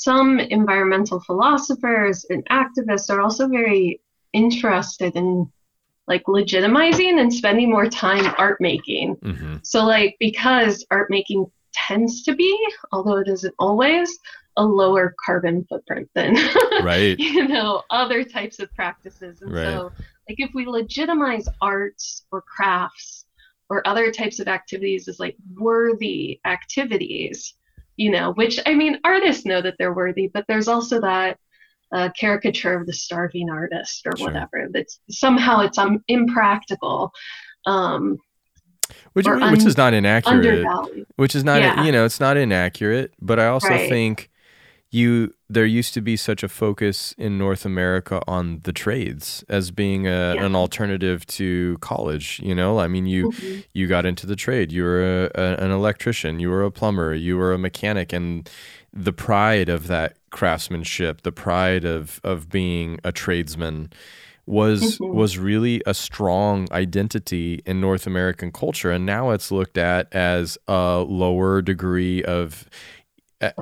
some environmental philosophers and activists are also very interested in like legitimizing and spending more time art making. Mm-hmm. So like because art making tends to be, although it isn't always, a lower carbon footprint than right. you know other types of practices. And right. so, like if we legitimize arts or crafts or other types of activities as like worthy activities, you know, which I mean, artists know that they're worthy, but there's also that uh, caricature of the starving artist or sure. whatever that's somehow it's um, impractical. Um, which un- which is not inaccurate. Which is not yeah. you know it's not inaccurate, but I also right. think you there used to be such a focus in North America on the trades as being a, yeah. an alternative to college. You know, I mean, you mm-hmm. you got into the trade. You were a, a, an electrician. You were a plumber. You were a mechanic, and the pride of that craftsmanship, the pride of of being a tradesman was mm-hmm. was really a strong identity in North American culture, and now it's looked at as a lower degree of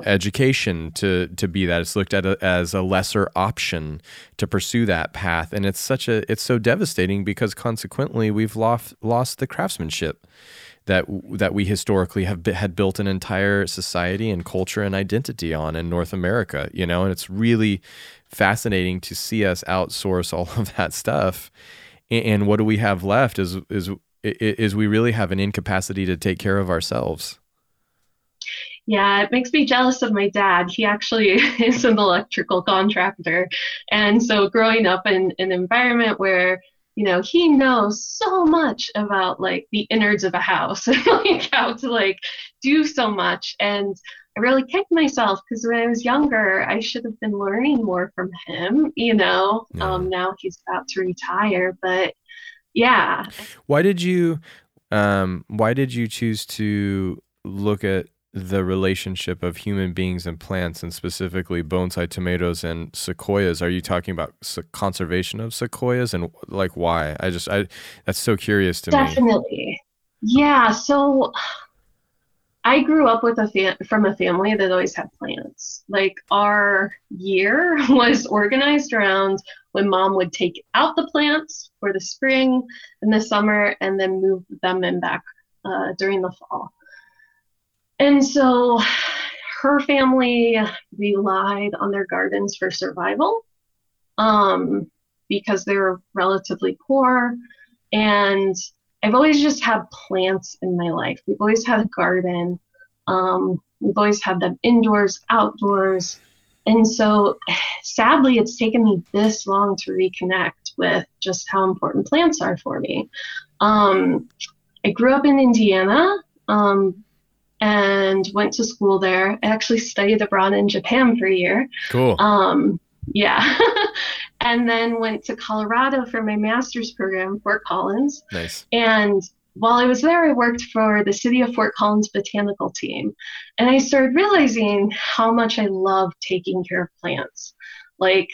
education to to be that it's looked at a, as a lesser option to pursue that path and it's such a it's so devastating because consequently we've lost lost the craftsmanship that that we historically have had built an entire society and culture and identity on in North America you know and it's really fascinating to see us outsource all of that stuff. And what do we have left is is is we really have an incapacity to take care of ourselves. Yeah, it makes me jealous of my dad. He actually is an electrical contractor. And so growing up in an environment where, you know, he knows so much about like the innards of a house and like how to like do so much. And I really kicked myself because when I was younger, I should have been learning more from him. You know, yeah. um, now he's about to retire, but yeah. Why did you? Um, why did you choose to look at the relationship of human beings and plants, and specifically bonsai tomatoes and sequoias? Are you talking about conservation of sequoias and like why? I just I that's so curious to Definitely. me. Definitely. Yeah. So I grew up with a fam- from a family that always had plants. Like our year was organized around when mom would take out the plants for the spring and the summer and then move them in back uh, during the fall. And so her family relied on their gardens for survival um, because they were relatively poor and I've always just had plants in my life. We've always had a garden. Um, we've always had them indoors, outdoors. And so sadly, it's taken me this long to reconnect with just how important plants are for me. Um, I grew up in Indiana um, and went to school there. I actually studied abroad in Japan for a year. Cool. Um, yeah. and then went to Colorado for my master's program, Fort Collins. Nice. And while I was there, I worked for the City of Fort Collins botanical team. And I started realizing how much I love taking care of plants. Like,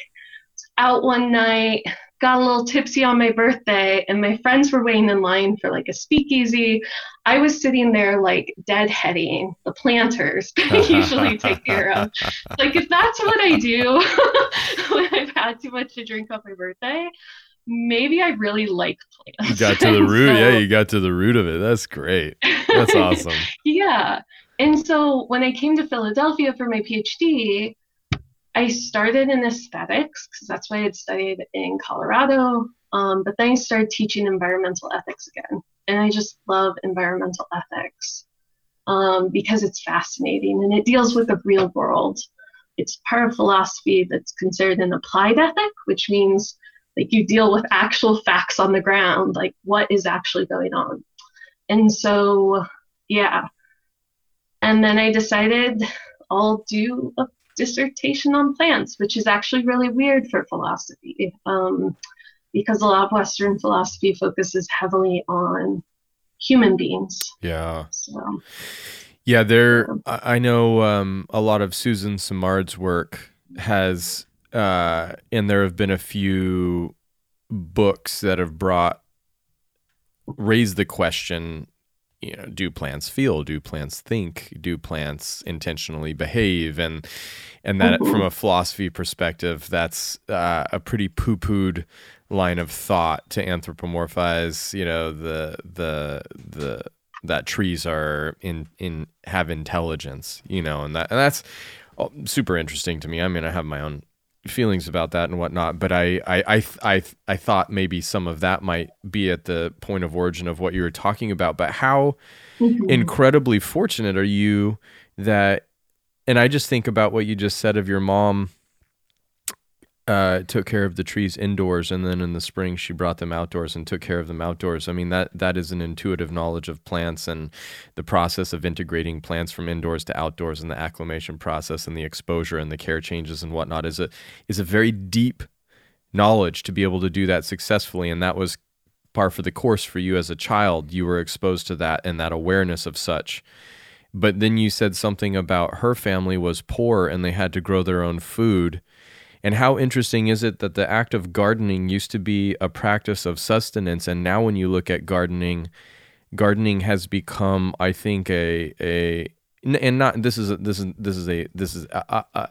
out one night, got a little tipsy on my birthday, and my friends were waiting in line for like a speakeasy. I was sitting there like deadheading the planters I usually take care of. Like, if that's what I do when I've had too much to drink on my birthday, maybe I really like plants. You got to the root. so, yeah, you got to the root of it. That's great. That's awesome. yeah. And so when I came to Philadelphia for my PhD, I started in aesthetics because that's what I had studied in Colorado. Um, but then I started teaching environmental ethics again. And I just love environmental ethics um, because it's fascinating and it deals with the real world. It's part of philosophy that's considered an applied ethic, which means like you deal with actual facts on the ground, like what is actually going on. And so, yeah. And then I decided I'll do a dissertation on plants, which is actually really weird for philosophy um, because a lot of Western philosophy focuses heavily on human beings. Yeah. So, yeah, there. I know um, a lot of Susan Simard's work has, uh, and there have been a few books that have brought raised the question you know do plants feel do plants think do plants intentionally behave and and that mm-hmm. from a philosophy perspective that's uh, a pretty poo-pooed line of thought to anthropomorphize you know the the the that trees are in in have intelligence you know and that and that's oh, super interesting to me i mean i have my own feelings about that and whatnot. But I, I, I, I, I thought maybe some of that might be at the point of origin of what you were talking about. But how mm-hmm. incredibly fortunate are you that? And I just think about what you just said of your mom uh, took care of the trees indoors, and then in the spring she brought them outdoors and took care of them outdoors. I mean that that is an intuitive knowledge of plants and the process of integrating plants from indoors to outdoors, and the acclimation process and the exposure and the care changes and whatnot is a is a very deep knowledge to be able to do that successfully. And that was par for the course for you as a child. You were exposed to that and that awareness of such. But then you said something about her family was poor and they had to grow their own food and how interesting is it that the act of gardening used to be a practice of sustenance, and now when you look at gardening, gardening has become, I think, a a and not this is a, this is this is a this is a, a,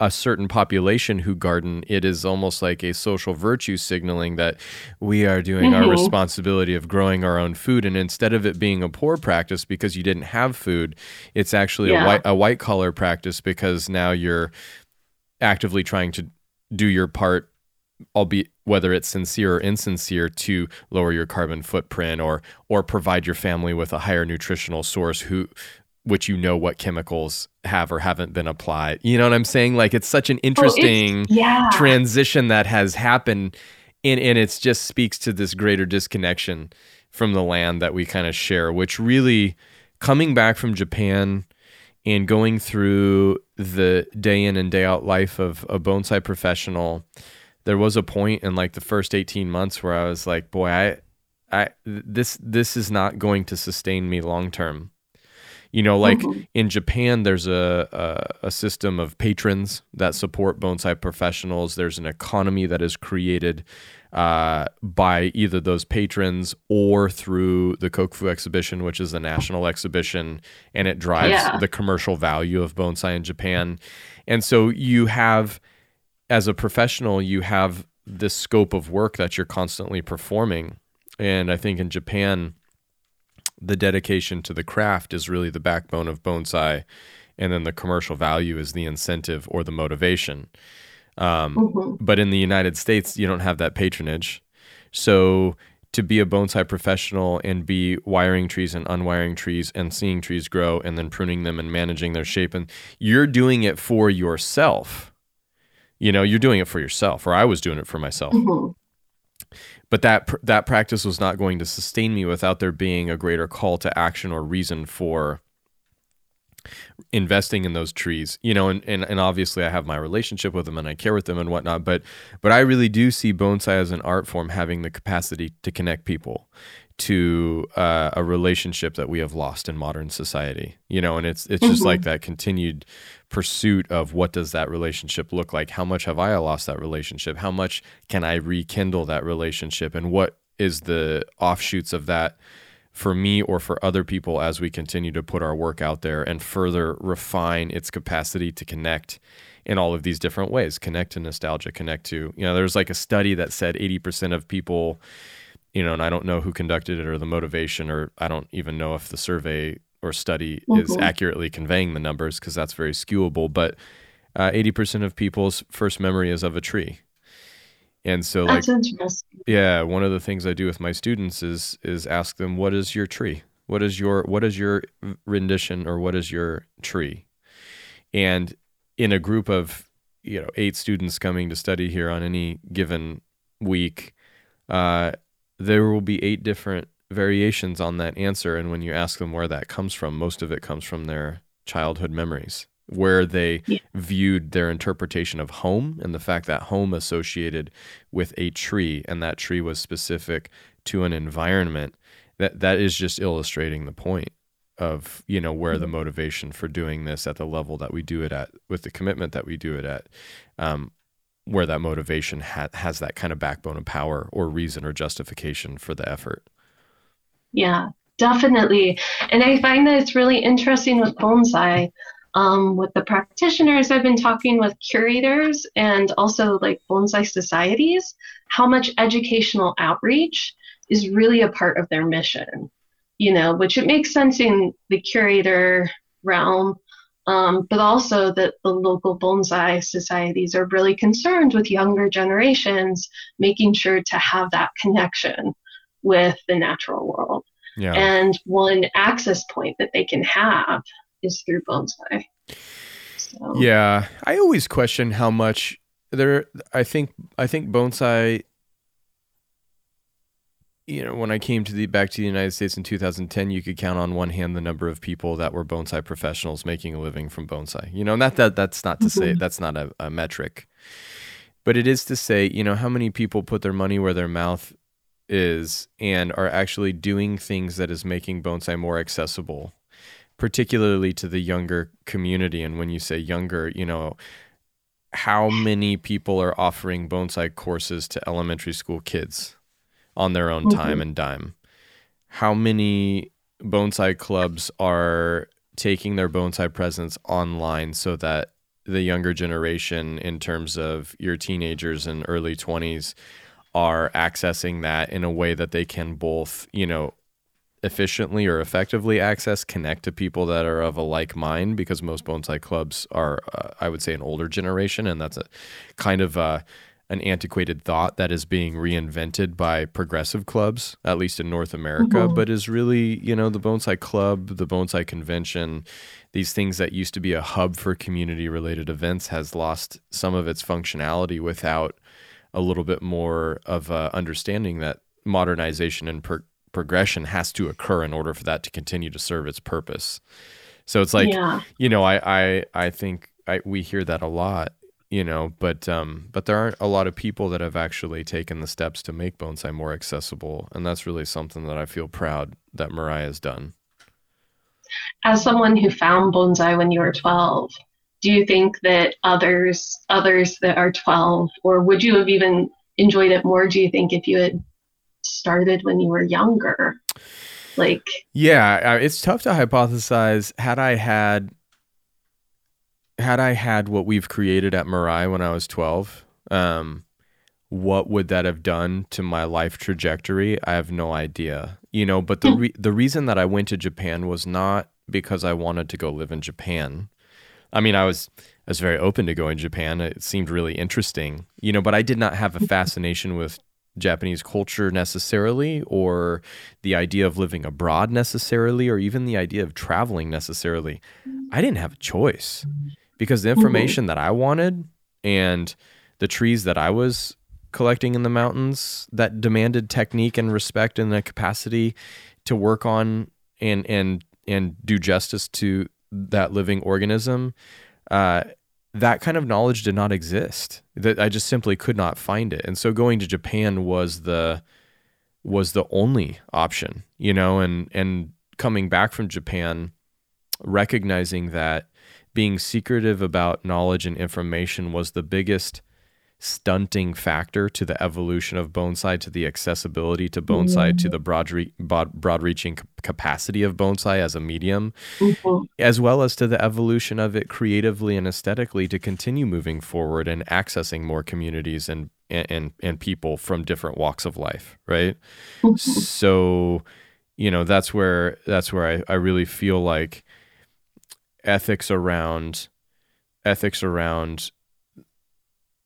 a certain population who garden, it is almost like a social virtue signaling that we are doing mm-hmm. our responsibility of growing our own food. And instead of it being a poor practice because you didn't have food, it's actually yeah. a white a white collar practice because now you're actively trying to do your part albeit whether it's sincere or insincere to lower your carbon footprint or or provide your family with a higher nutritional source who which you know what chemicals have or haven't been applied. You know what I'm saying? Like it's such an oh, interesting oh, yeah. transition that has happened and and it just speaks to this greater disconnection from the land that we kind of share, which really coming back from Japan and going through the day in and day out life of a bonsai professional, there was a point in like the first 18 months where I was like, boy, I, I, this, this is not going to sustain me long term. You know, like mm-hmm. in Japan, there's a, a, a system of patrons that support bonsai professionals. There's an economy that is created uh, by either those patrons or through the Kokufu exhibition, which is a national exhibition, and it drives yeah. the commercial value of bonsai in Japan. And so you have, as a professional, you have this scope of work that you're constantly performing. And I think in Japan, the dedication to the craft is really the backbone of bonsai and then the commercial value is the incentive or the motivation um, mm-hmm. but in the united states you don't have that patronage. So to be a bonsai professional and be wiring trees and unwiring trees and seeing trees grow and then pruning them and managing their shape and you're doing it for yourself. You know you're doing it for yourself or i was doing it for myself. Mm-hmm. But that that practice was not going to sustain me without there being a greater call to action or reason for investing in those trees you know and, and and obviously i have my relationship with them and i care with them and whatnot but but i really do see bonsai as an art form having the capacity to connect people to uh, a relationship that we have lost in modern society you know and it's it's just mm-hmm. like that continued pursuit of what does that relationship look like? How much have i lost that relationship? How much can i rekindle that relationship? And what is the offshoots of that for me or for other people as we continue to put our work out there and further refine its capacity to connect in all of these different ways connect to nostalgia connect to you know there's like a study that said 80% of people you know, and I don't know who conducted it or the motivation, or I don't even know if the survey or study is Mhm. accurately conveying the numbers because that's very skewable. But uh, 80% of people's first memory is of a tree. And so, like, yeah, one of the things I do with my students is is ask them, "What is your tree? What is your what is your rendition or what is your tree?" And in a group of you know eight students coming to study here on any given week, uh, there will be eight different variations on that answer. And when you ask them where that comes from, most of it comes from their childhood memories, where they Yeah. viewed their interpretation of home and the fact that home associated with a tree and that tree was specific to an environment. That that is just illustrating the point of you know where the Mhm. motivation for doing this at the level that we do it at with the commitment that we do it at um, where that motivation ha- has that kind of backbone of power or reason or justification for the effort Yeah, definitely. And I find that it's really interesting with bonsai. Um, with the practitioners, I've been talking with curators and also like bonsai societies, how much educational outreach is really a part of their mission, you know, which it makes sense in the curator realm, um, but also that the local bonsai societies are really concerned with younger generations, making sure to have that connection with the natural world. yeah And one access point that they can have is through bonsai. So, yeah i always question how much there i think i think bonsai you know when i came to the back to the united states in 2010 you could count on one hand the number of people that were bonsai professionals making a living from bonsai you know not that, that that's not to say Mhm. that's not a, a metric but it is to say you know how many people put their money where their mouth is and are actually doing things that is making bonsai more accessible particularly to the younger community and when you say younger you know how many people are offering bonsai courses to elementary school kids on their own time Mhm. and dime how many bonsai clubs are taking their bonsai presence online so that the younger generation in terms of your teenagers and early 20s are accessing that in a way that they can both you know efficiently or effectively access connect to people that are of a like mind because most bonsai clubs are uh, i would say an older generation and that's a kind of uh, an antiquated thought that is being reinvented by progressive clubs at least in north america Mhm. but is really you know the bonsai club the bonsai convention these things that used to be a hub for community related events has lost some of its functionality without a little bit more of uh, understanding that modernization and pro- progression has to occur in order for that to continue to serve its purpose. So it's like yeah, you know, I I I think I, we hear that a lot, you know, but um, but there aren't a lot of people that have actually taken the steps to make bonsai more accessible, and that's really something that I feel proud that Mirai has done. as someone who found bonsai when you were 12, do you think that others others that are 12 or would you have even enjoyed it more do you think if you had started when you were younger? Like Yeah, it's tough to hypothesize. Had I had, had I had what we've created at Mirai when I was twelve, um, what would that have done to my life trajectory? I have no idea. You know, but the Hmm. re- the reason that I went to Japan was not because I wanted to go live in Japan. I mean, I was I was very open to going to Japan. It seemed really interesting, you know, but I did not have a fascination with Japanese culture necessarily, or the idea of living abroad necessarily, or even the idea of traveling necessarily. I didn't have a choice because the information that I wanted and the trees that I was collecting in the mountains that demanded technique and respect and the capacity to work on and and and do justice to that living organism uh, that kind of knowledge did not exist. That I just simply could not find it. And so going to Japan was the was the only option, you know, and and coming back from Japan recognizing that being secretive about knowledge and information was the biggest stunting factor to the evolution of bonsai to the accessibility to bonsai to the broad re- broad, broad reaching capacity of bonsai as a medium mhm, as well as to the evolution of it creatively and aesthetically to continue moving forward and accessing more communities and and and people from different walks of life right? Mhm. so you know that's where that's where I, I really feel like ethics around ethics around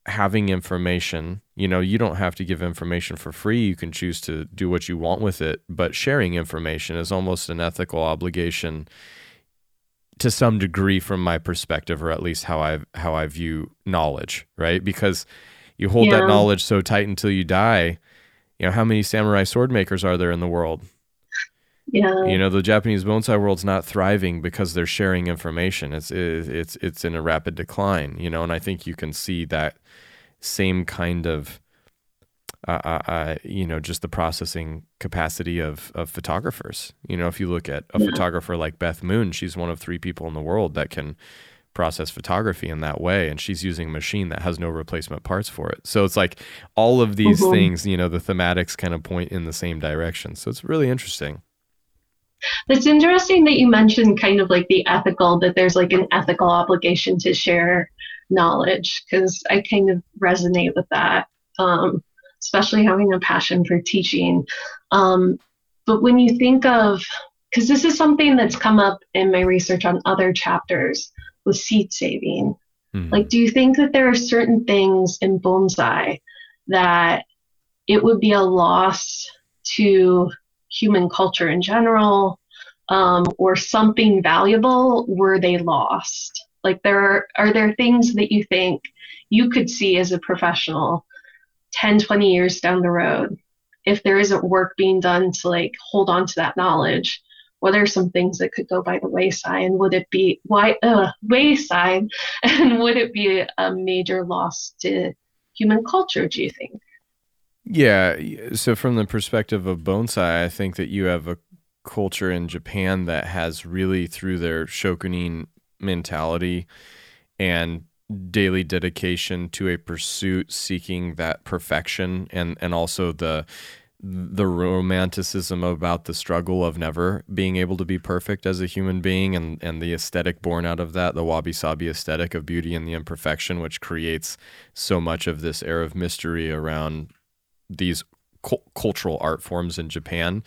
having information you know you don't have to give information for free you can choose to do what you want with it but sharing information is almost an ethical obligation to some degree from my perspective or at least how i how i view knowledge right because you hold yeah. that knowledge so tight until you die you know how many samurai sword makers are there in the world yeah. You know, the Japanese bonsai world's not thriving because they're sharing information. It's it's it's in a rapid decline, you know, and I think you can see that same kind of uh, uh, uh, you know, just the processing capacity of of photographers. You know, if you look at a yeah. photographer like Beth Moon, she's one of three people in the world that can process photography in that way and she's using a machine that has no replacement parts for it so it's like all of these mm-hmm. things you know the thematics kind of point in the same direction so it's really interesting it's interesting that you mentioned kind of like the ethical, that there's like an ethical obligation to share knowledge, because I kind of resonate with that, um, especially having a passion for teaching. Um, but when you think of, because this is something that's come up in my research on other chapters with seed saving, mm-hmm. like, do you think that there are certain things in bonsai that it would be a loss to human culture in general um, or something valuable were they lost like there are, are there things that you think you could see as a professional 10 20 years down the road if there isn't work being done to like hold on to that knowledge what are some things that could go by the wayside and would it be why uh, wayside and would it be a major loss to human culture do you think yeah. So, from the perspective of bonsai, I think that you have a culture in Japan that has really, through their shokunin mentality and daily dedication to a pursuit seeking that perfection and and also the the romanticism about the struggle of never being able to be perfect as a human being and, and the aesthetic born out of that, the wabi sabi aesthetic of beauty and the imperfection, which creates so much of this air of mystery around these cu- cultural art forms in Japan.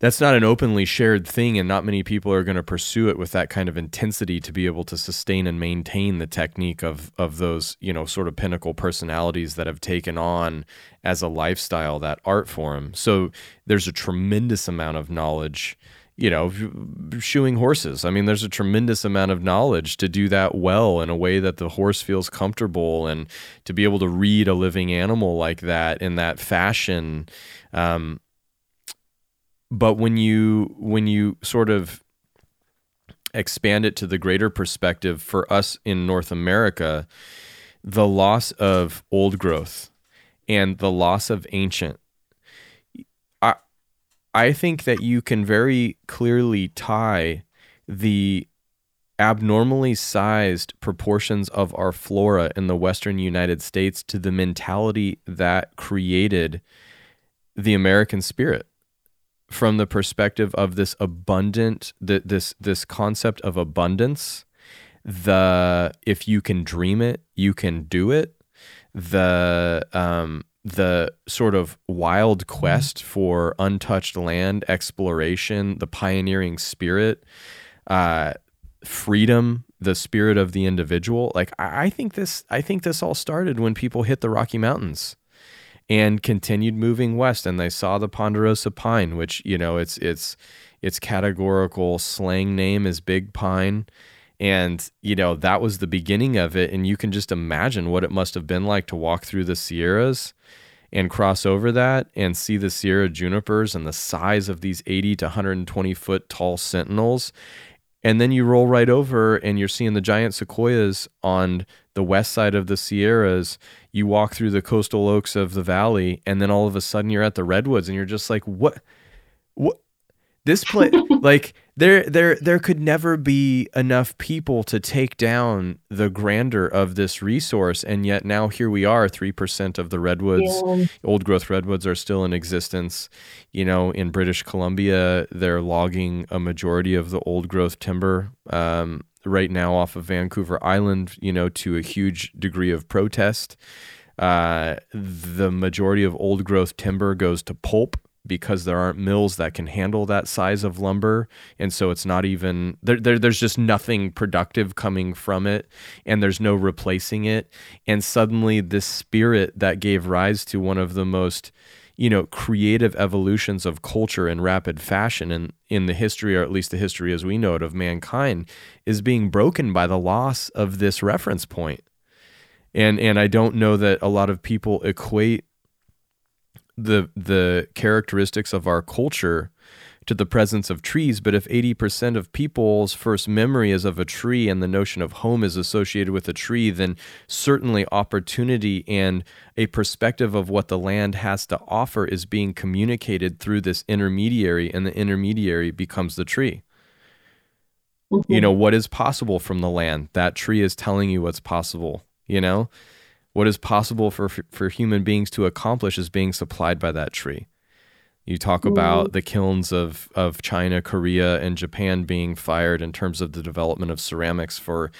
That's not an openly shared thing, and not many people are going to pursue it with that kind of intensity to be able to sustain and maintain the technique of of those you know sort of pinnacle personalities that have taken on as a lifestyle that art form. So there's a tremendous amount of knowledge you know, shoeing horses. I mean, there's a tremendous amount of knowledge to do that well in a way that the horse feels comfortable and to be able to read a living animal like that in that fashion. Um, but when you when you sort of expand it to the greater perspective for us in North America, the loss of old growth and the loss of ancient I I think that you can very clearly tie the abnormally sized proportions of our flora in the western United States to the mentality that created the American spirit from the perspective of this abundant this this concept of abundance the if you can dream it you can do it. The um the sort of wild quest for untouched land exploration, the pioneering spirit, uh, freedom, the spirit of the individual. Like I, I think this, I think this all started when people hit the Rocky Mountains and continued moving west, and they saw the ponderosa pine, which you know its its its categorical slang name is big pine and, you know, that was the beginning of it. And you can just imagine what it must have been like to walk through the Sierras and cross over that and see the Sierra junipers and the size of these 80 to 120 foot tall sentinels. And then you roll right over and you're seeing the giant sequoias on the west side of the Sierras. You walk through the coastal oaks of the valley, and then all of a sudden you're at the redwoods, and you're just like, what? What? This place, like there, there, there could never be enough people to take down the grandeur of this resource, and yet now here we are. Three percent of the redwoods, yeah. old growth redwoods, are still in existence. You know, in British Columbia, they're logging a majority of the old growth timber. Um, right now off of Vancouver Island, you know, to a huge degree of protest. Uh, the majority of old growth timber goes to pulp because there aren't mills that can handle that size of lumber. And so it's not even there, there there's just nothing productive coming from it and there's no replacing it. And suddenly this spirit that gave rise to one of the most you know creative evolutions of culture in rapid fashion and in the history or at least the history as we know it of mankind is being broken by the loss of this reference point. And and I don't know that a lot of people equate the the characteristics of our culture to the presence of trees but if 80% of people's first memory is of a tree and the notion of home is associated with a tree then certainly opportunity and a perspective of what the land has to offer is being communicated through this intermediary and the intermediary becomes the tree. Mm-hmm. you know what is possible from the land? That tree is telling you what's possible you know what is possible for for human beings to accomplish is being supplied by that tree you talk about mm. the kilns of of China, Korea, and Japan being fired in terms of the development of ceramics for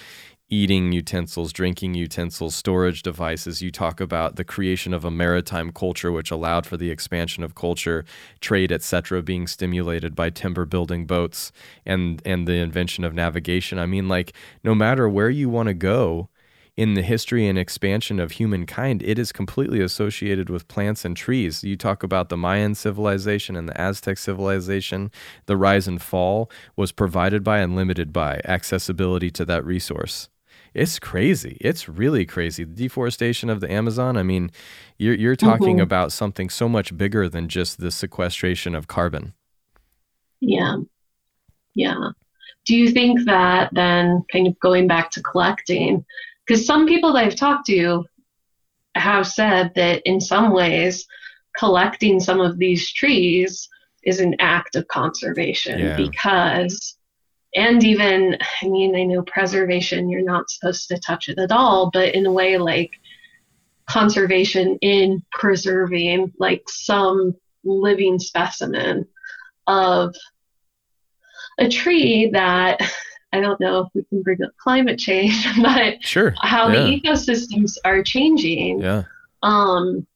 eating utensils, drinking utensils, storage devices. You talk about the creation of a maritime culture, which allowed for the expansion of culture, trade, etc., being stimulated by timber building boats and and the invention of navigation. I mean, like no matter where you want to go, in the history and expansion of humankind, it is completely associated with plants and trees. You talk about the Mayan civilization and the Aztec civilization, the rise and fall was provided by and limited by accessibility to that resource. It's crazy. It's really crazy. The deforestation of the Amazon, I mean, you're, you're talking mm-hmm. about something so much bigger than just the sequestration of carbon. Yeah. Yeah. Do you think that then, kind of going back to collecting, because some people that I've talked to have said that in some ways, collecting some of these trees is an act of conservation yeah. because, and even, I mean, I know preservation, you're not supposed to touch it at all, but in a way, like conservation in preserving like some living specimen of a tree that I don't know if we can bring up climate change, but sure. how yeah. the ecosystems are changing yeah. um,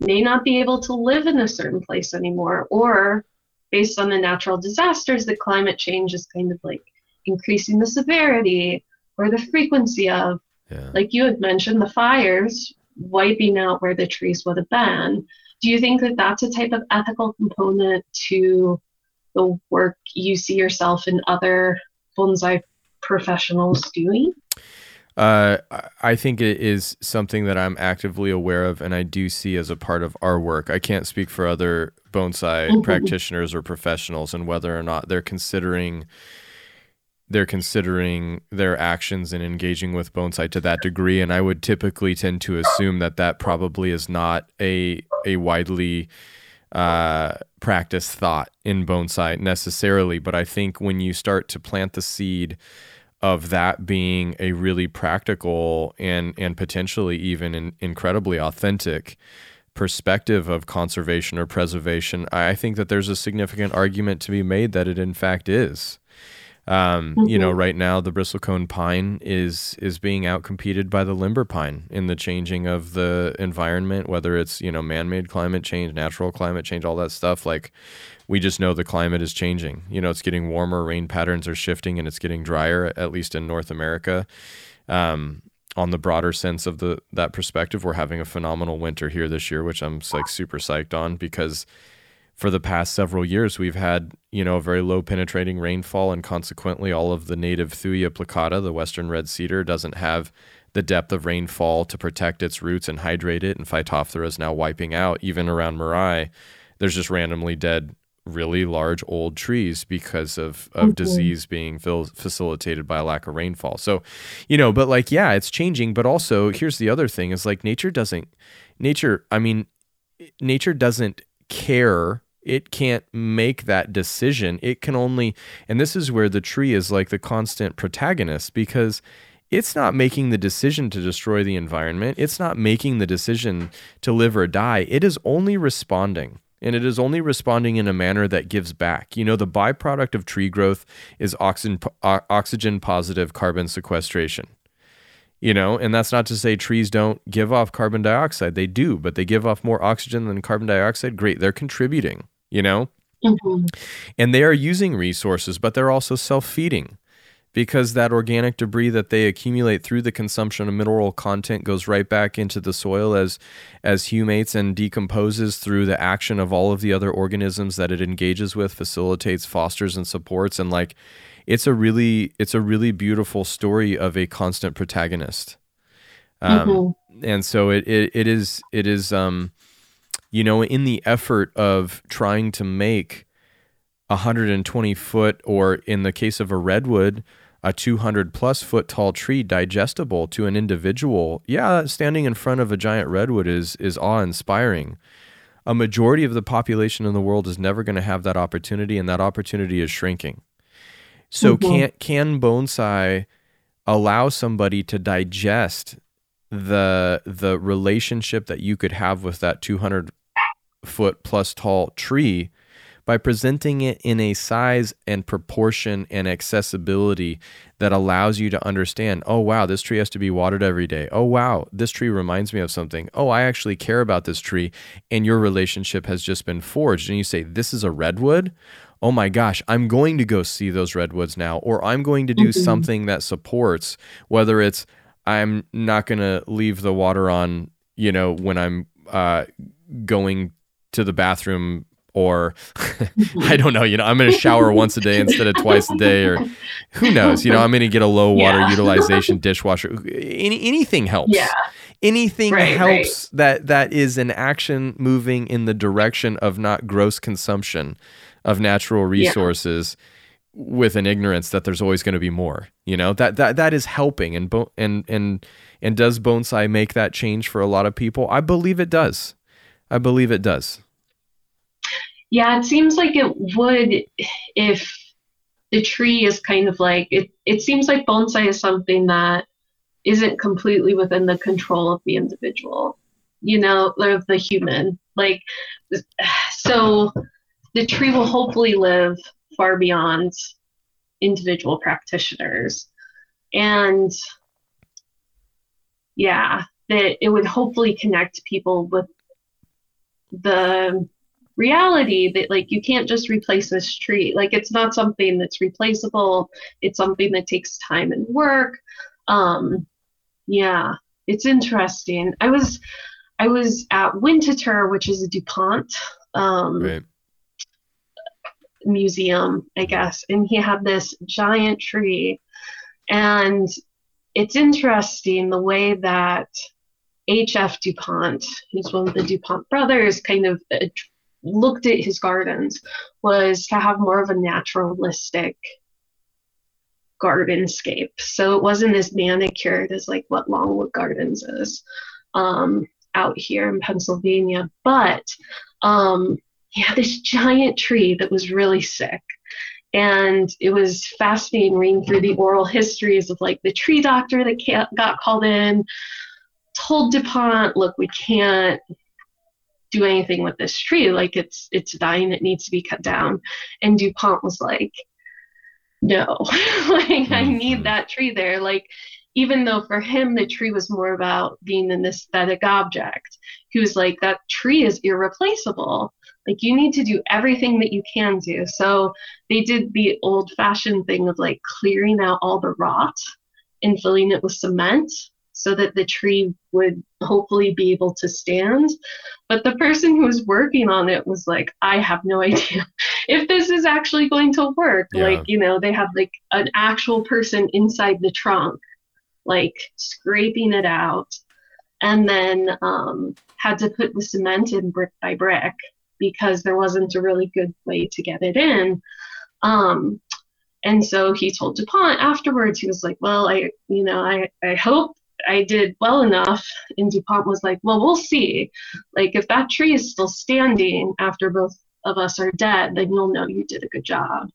may not be able to live in a certain place anymore, or based on the natural disasters that climate change is kind of like increasing the severity or the frequency of. Yeah. Like you had mentioned, the fires wiping out where the trees would have been. Do you think that that's a type of ethical component to the work you see yourself in other bonsai professionals doing? Uh, I think it is something that I'm actively aware of, and I do see as a part of our work. I can't speak for other bonsai mm-hmm. practitioners or professionals and whether or not they're considering they're considering their actions and engaging with bonsai to that degree. And I would typically tend to assume that that probably is not a a widely uh, practice thought in bonsai necessarily, but I think when you start to plant the seed of that being a really practical and and potentially even an incredibly authentic perspective of conservation or preservation, I think that there's a significant argument to be made that it in fact is. Um, mm-hmm. You know, mm-hmm. right now the bristlecone pine is is being outcompeted by the limber pine in the changing of the environment, whether it's you know man-made climate change, natural climate change, all that stuff. Like we just know the climate is changing. You know, it's getting warmer, rain patterns are shifting, and it's getting drier. At least in North America. Um, on the broader sense of the that perspective, we're having a phenomenal winter here this year, which I'm like super psyched on because for the past several years, we've had you know a very low penetrating rainfall, and consequently, all of the native Thuja plicata, the western red cedar, doesn't have the depth of rainfall to protect its roots and hydrate it. And Phytophthora is now wiping out even around Mirai. There's just randomly dead, really large old trees because of of mm-hmm. disease being fil- facilitated by a lack of rainfall. So, you know, but like yeah, it's changing. But also, here's the other thing: is like nature doesn't. Nature, I mean, nature doesn't care it can't make that decision. It can only, and this is where the tree is like the constant protagonist because it's not making the decision to destroy the environment. It's not making the decision to live or die. It is only responding. And it is only responding in a manner that gives back. You know, the byproduct of tree growth is oxygen, oxygen positive carbon sequestration you know and that's not to say trees don't give off carbon dioxide they do but they give off more oxygen than carbon dioxide great they're contributing you know? Mm-hmm. And they are using resources, but they're also self feeding because that organic debris that they accumulate through the consumption of mineral content goes right back into the soil as as humates and decomposes through the action of all of the other organisms that it engages with facilitates fosters and supports and like it's a really it's a really beautiful story of a constant protagonist um, mm-hmm. and so it, it it is it is um you know in the effort of trying to make a 120 foot or in the case of a redwood a 200 plus foot tall tree digestible to an individual, yeah, standing in front of a giant redwood is is awe inspiring. A majority of the population in the world is never going to have that opportunity, and that opportunity is shrinking. So mm-hmm. can can bonsai allow somebody to digest the the relationship that you could have with that 200 foot plus tall tree by presenting it in a size and proportion and accessibility that allows you to understand oh, wow, this tree has to be watered every day. Oh, wow, this tree reminds me of something. Oh, I actually care about this tree. And your relationship has just been forged. And you say, this is a redwood. Oh my gosh, I'm going to go see those redwoods now, or I'm going to do mm-hmm. something that supports, whether it's I'm not going to leave the water on, you know, when I'm uh, going to the bathroom or I don't know, you know, I'm going to shower once a day instead of twice a day, or who knows, you know, I'm going to get a low water yeah. utilization dishwasher. Any, anything helps. Yeah. Anything right, helps right. that that is an action moving in the direction of not gross consumption of natural resources yeah. with an ignorance that there's always going to be more. You know that that that is helping, and bo- and and and does bonsai make that change for a lot of people? I believe it does. I believe it does. Yeah, it seems like it would if the tree is kind of like it it seems like bonsai is something that isn't completely within the control of the individual, you know, or the human. Like so the tree will hopefully live far beyond individual practitioners. And yeah, that it would hopefully connect people with the reality that like you can't just replace this tree. Like it's not something that's replaceable. It's something that takes time and work. Um yeah it's interesting. I was i was at winterthur which is a dupont um right. museum i guess and he had this giant tree. And it's interesting the way that H.F. DuPont, who's one of the DuPont brothers, kind of looked at his gardens was to have more of a naturalistic gardenscape. So it wasn't as manicured as like what Longwood Gardens is um, out here in Pennsylvania. But um, he had this giant tree that was really sick. And it was fascinating reading through the oral histories of like the tree doctor that got called in, told DuPont, look, we can't do anything with this tree. Like it's it's dying, it needs to be cut down. And DuPont was like, no, like I mm-hmm. need that tree there. Like even though for him the tree was more about being an aesthetic object, he was like, that tree is irreplaceable. Like you need to do everything that you can do. So they did the old fashioned thing of like clearing out all the rot and filling it with cement so that the tree would hopefully be able to stand. But the person who was working on it was like, I have no idea if this is actually going to work. Yeah. Like, you know, they have like an actual person inside the trunk, like scraping it out, and then um, had to put the cement in brick by brick because there wasn't a really good way to get it in. Um, and so he told DuPont afterwards, he was like, Well, I, you know, I, I hope I did well enough. And DuPont was like, well, we'll see. Like, if that tree is still standing after both of us are dead, then you'll know you did a good job.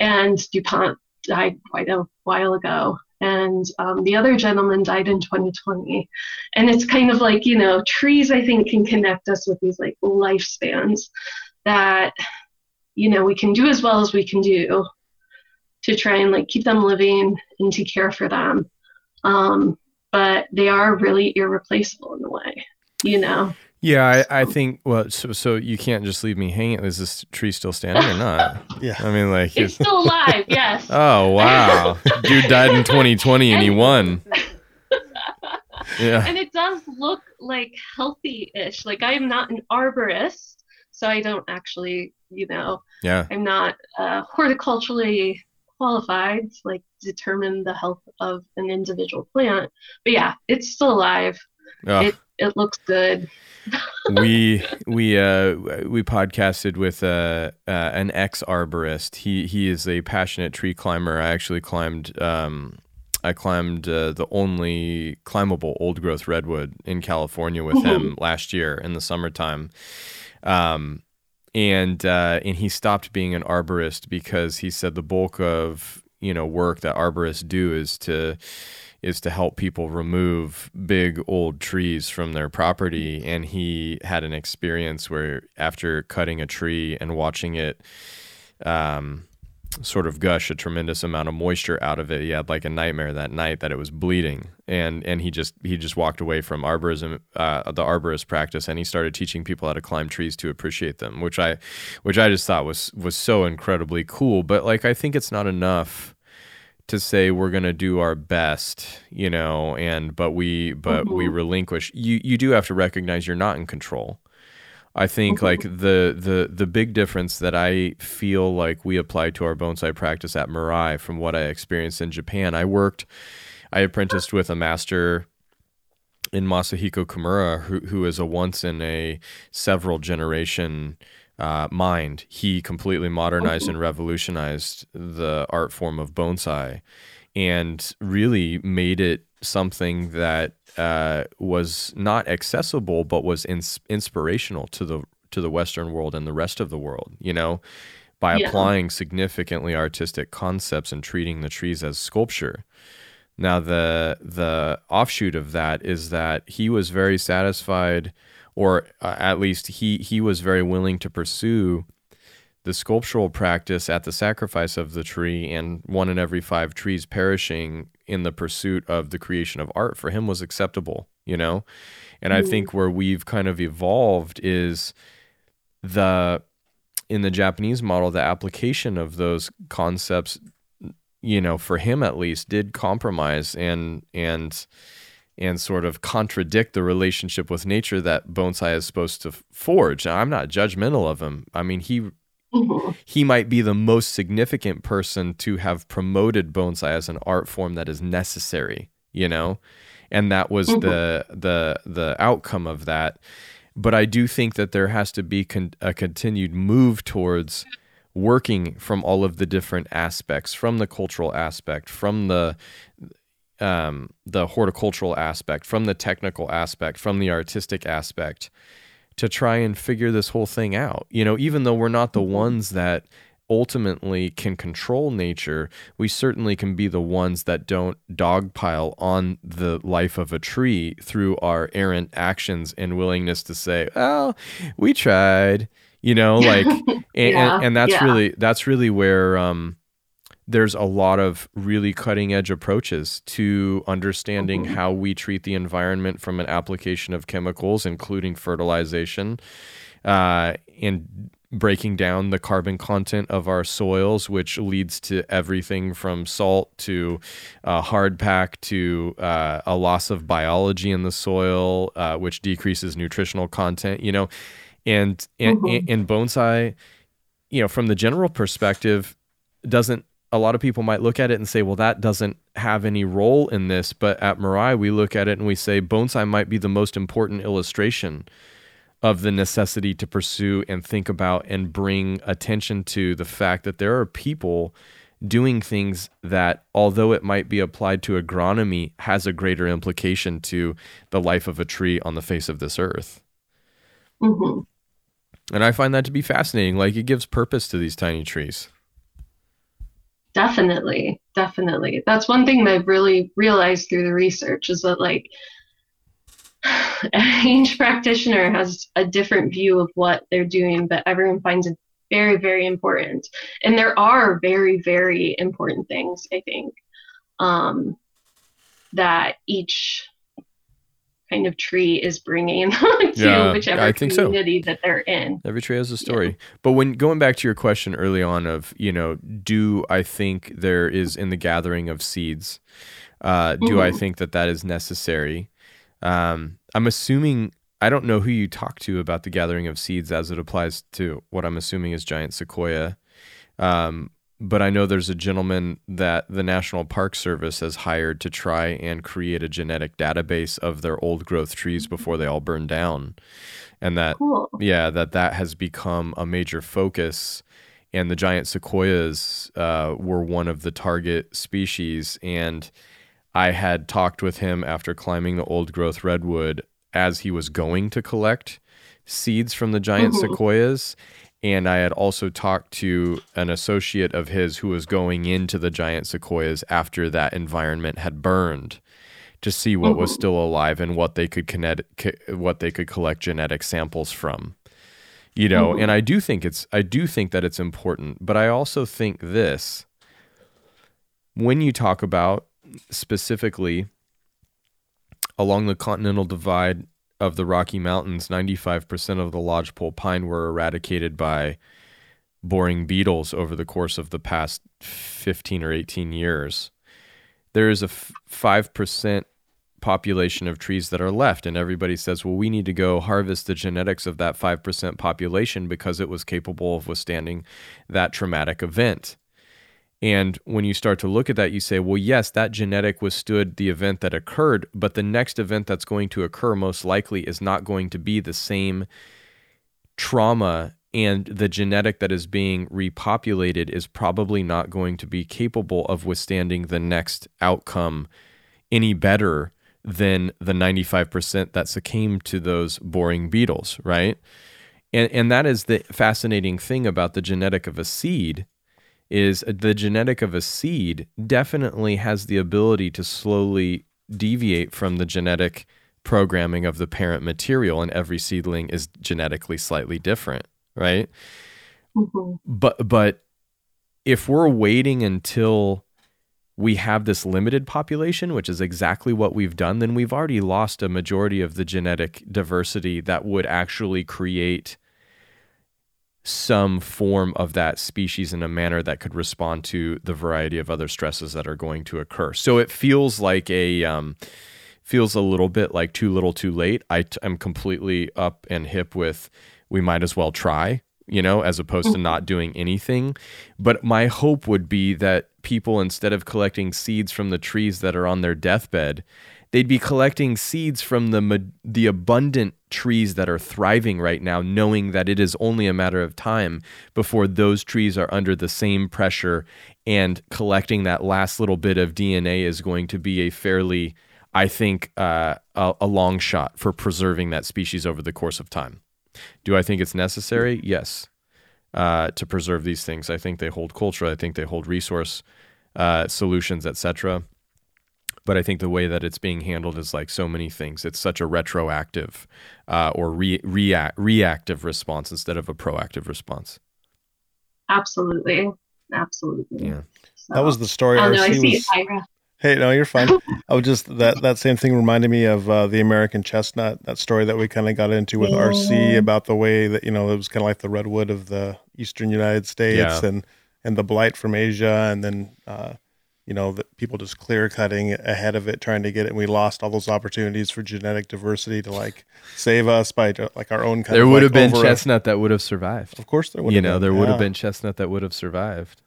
And DuPont died quite a while ago. And um, the other gentleman died in 2020. And it's kind of like, you know, trees, I think, can connect us with these like lifespans that, you know, we can do as well as we can do to try and like keep them living and to care for them. Um, but they are really irreplaceable in a way, you know? Yeah, I, I think. Well, so so you can't just leave me hanging. Is this tree still standing or not? Yeah. I mean, like. It's still alive, yes. Oh wow, dude died in 2020 and he won. Yeah. And it does look like healthy-ish. Like I am not an arborist, so I don't actually, you know, Yeah. I'm not uh, horticulturally qualified to like determine the health of an individual plant. But yeah, it's still alive. Ugh. It it looks good. we we uh we podcasted with uh, uh an ex arborist. He he is a passionate tree climber. I actually climbed um I climbed uh, the only climbable old growth redwood in California with him last year in the summertime. Um and uh and he stopped being an arborist because he said the bulk of you know work that arborists do is to is to help people remove big old trees from their property. And he had an experience where after cutting a tree and watching it um, sort of gush a tremendous amount of moisture out of it he had like a nightmare that night that it was bleeding and and he just he just walked away from arborism uh, the arborist practice and he started teaching people how to climb trees to appreciate them which i which i just thought was was so incredibly cool but like i think it's not enough to say we're going to do our best, you know, and but we but we relinquish. You you do have to recognize you're not in control. I think like the the the big difference that I feel like we apply to our bonsai practice at Mirai from what I experienced in Japan. I worked, I apprenticed with a master in Masahiko Kimura, who who is a once in a several generation uh, mind. He completely modernized and revolutionized the art form of bonsai, and really made it something that uh, was not accessible, but was ins- inspirational to the to the Western world and the rest of the world. You know, by Yeah. applying significantly artistic concepts and treating the trees as sculpture. Now the the offshoot of that is that he was very satisfied, or uh, at least he he was very willing to pursue the sculptural practice at the sacrifice of the tree, and one in every five trees perishing in the pursuit of the creation of art for him was acceptable. You know, and I mm-hmm. think where we've kind of evolved is the in the Japanese model, the application of those concepts you know, for him at least, did compromise and and and sort of contradict the relationship with nature that bonsai is supposed to forge. Now, I'm not judgmental of him. I mean, he Mhm. he might be the most significant person to have promoted bonsai as an art form that is necessary, you know? And that was the the the outcome of that. But I do think that there has to be con- a continued move towards working from all of the different aspects, from the cultural aspect, from the um, the horticultural aspect, from the technical aspect, from the artistic aspect, to try and figure this whole thing out. You know, even though we're not the ones that ultimately can control nature, we certainly can be the ones that don't dogpile on the life of a tree through our errant actions and willingness to say, "Well, we tried." You know, like, and, Yeah, and, and that's yeah. really that's really where um, there's a lot of really cutting edge approaches to understanding Mhm. how we treat the environment from an application of chemicals, including fertilization, uh, and breaking down the carbon content of our soils, which leads to everything from salt to uh, hard pack to uh, a loss of biology in the soil, uh, which decreases nutritional content. You know, and and, Mhm. and bonsai, you know, from the general perspective, doesn't a lot of people might look at it and say, well, that doesn't have any role in this. But at Mirai, we look at it and we say bonsai might be the most important illustration of the necessity to pursue and think about and bring attention to the fact that there are people doing things that, although it might be applied to agronomy, has a greater implication to the life of a tree on the face of this earth. Mhm. And I find that to be fascinating. Like it gives purpose to these tiny trees. Definitely, definitely. That's one thing that I've really realized through the research is that like each practitioner has a different view of what they're doing, but everyone finds it very, very important. And there are very, very important things, I think, um, that each kind of tree is bringing to Yeah, whichever I think so. community that they're in. Every tree has a story. But when going back to your question early on of, you know, do I think there is in the gathering of seeds, uh, do I Mhm. think that that is necessary? Um, I'm assuming, I don't know who you talk to about the gathering of seeds as it applies to what I'm assuming is giant sequoia. Um, but I know there's a gentleman that the National Park Service has hired to try and create a genetic database of their old growth trees before they all burn down. And that Cool. yeah that that has become a major focus and the giant sequoias uh, were one of the target species and i had talked with him after climbing the old growth redwood as he was going to collect seeds from the giant Mhm. sequoias and i had also talked to an associate of his who was going into the giant sequoias after that environment had burned to see what was Mhm. still alive and what they could connect, co- what they could collect genetic samples from. You know, Mhm. and I do think it's I do think that it's important, but I also think this when you talk about specifically along the continental divide of the Rocky Mountains, 95% of the lodgepole pine were eradicated by boring beetles over the course of the past 15 or 18 years. There is a f- 5% population of trees that are left, and everybody says, well, we need to go harvest the genetics of that 5% population because it was capable of withstanding that traumatic event. And when you start to look at that, you say, well, yes, that genetic withstood the event that occurred, but the next event that's going to occur most likely is not going to be the same trauma. And the genetic that is being repopulated is probably not going to be capable of withstanding the next outcome any better than the 95% that succumbed to those boring beetles, right? And, and that is the fascinating thing about the genetic of a seed is the genetic of a seed definitely has the ability to slowly deviate from the genetic programming of the parent material and every seedling is genetically slightly different right Mhm. but but if we're waiting until we have this limited population which is exactly what we've done then we've already lost a majority of the genetic diversity that would actually create some form of that species in a manner that could respond to the variety of other stresses that are going to occur. So it feels like a um, feels a little bit like too little, too late. I I'm completely up and hip with we might as well try, you know, as opposed to not doing anything. But my hope would be that people, instead of collecting seeds from the trees that are on their deathbed, they'd be collecting seeds from the the abundant trees that are thriving right now knowing that it is only a matter of time before those trees are under the same pressure and collecting that last little bit of DNA is going to be a fairly I think uh, a, a long shot for preserving that species over the course of time. Do I think it's necessary? Yes. Uh, to preserve these things, I think they hold culture. I think they hold resource uh, solutions, etc but I think the way that it's being handled is like so many things. It's such a retroactive uh, or re- react reactive response instead of a proactive response. Absolutely. Absolutely. Yeah. So, That was the story. oh, no, I see was. Ira. Hey, no, you're fine. I was just that that same thing reminded me of uh, the American chestnut. That story that we kind of got into with RC about the way that you know it was kind of like the redwood of the eastern United States Yeah. and and the blight from Asia, and then uh, you know that people just clear cutting ahead of it, trying to get it. And we lost all those opportunities for genetic diversity to like save us by like our own kind There of. would like, have been over a- chestnut that would have survived. of course, there would. You have know, been. there would have been chestnut that would have survived.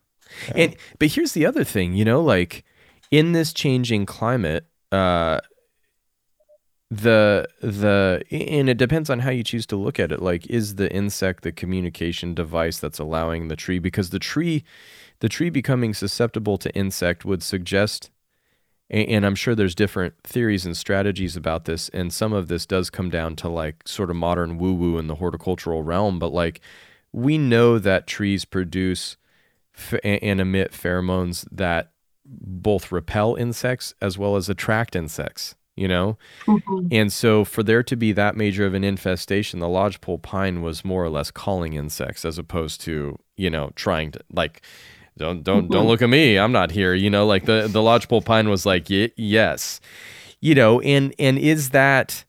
Yeah. And but here's the other thing, you know, like in this changing climate, uh, the the and it depends on how you choose to look at it. Like, is the insect the communication device that's allowing the tree? Because the tree, the tree becoming susceptible to insect would suggest and I'm sure there's different theories and strategies about this, and some of this does come down to like sort of modern woo woo in the horticultural realm. But like, we know that trees produce and emit pheromones that both repel insects as well as attract insects. You know, Mhm. and so for there to be that major of an infestation, the lodgepole pine was more or less calling insects as opposed to, you know, trying to like don't don't don't look at me. I'm not here. You know, like the the lodgepole pine was like, yes. You know, and and is that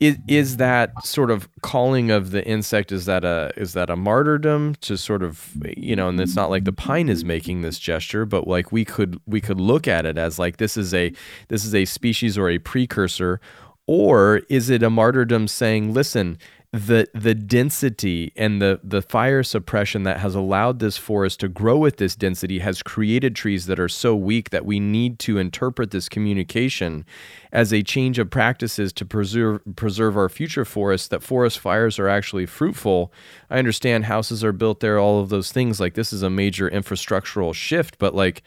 is, is that sort of calling of the insect is that a is that a martyrdom to sort of you know and it's not like the pine is making this gesture but like we could we could look at it as like this is a this is a species or a precursor or is it a martyrdom saying listen the the density and the the fire suppression that has allowed this forest to grow with this density has created trees that are so weak that we need to interpret this communication as a change of practices to preserve preserve our future forests that forest fires are actually fruitful. I understand houses are built there all of those things like this is a major infrastructural shift but like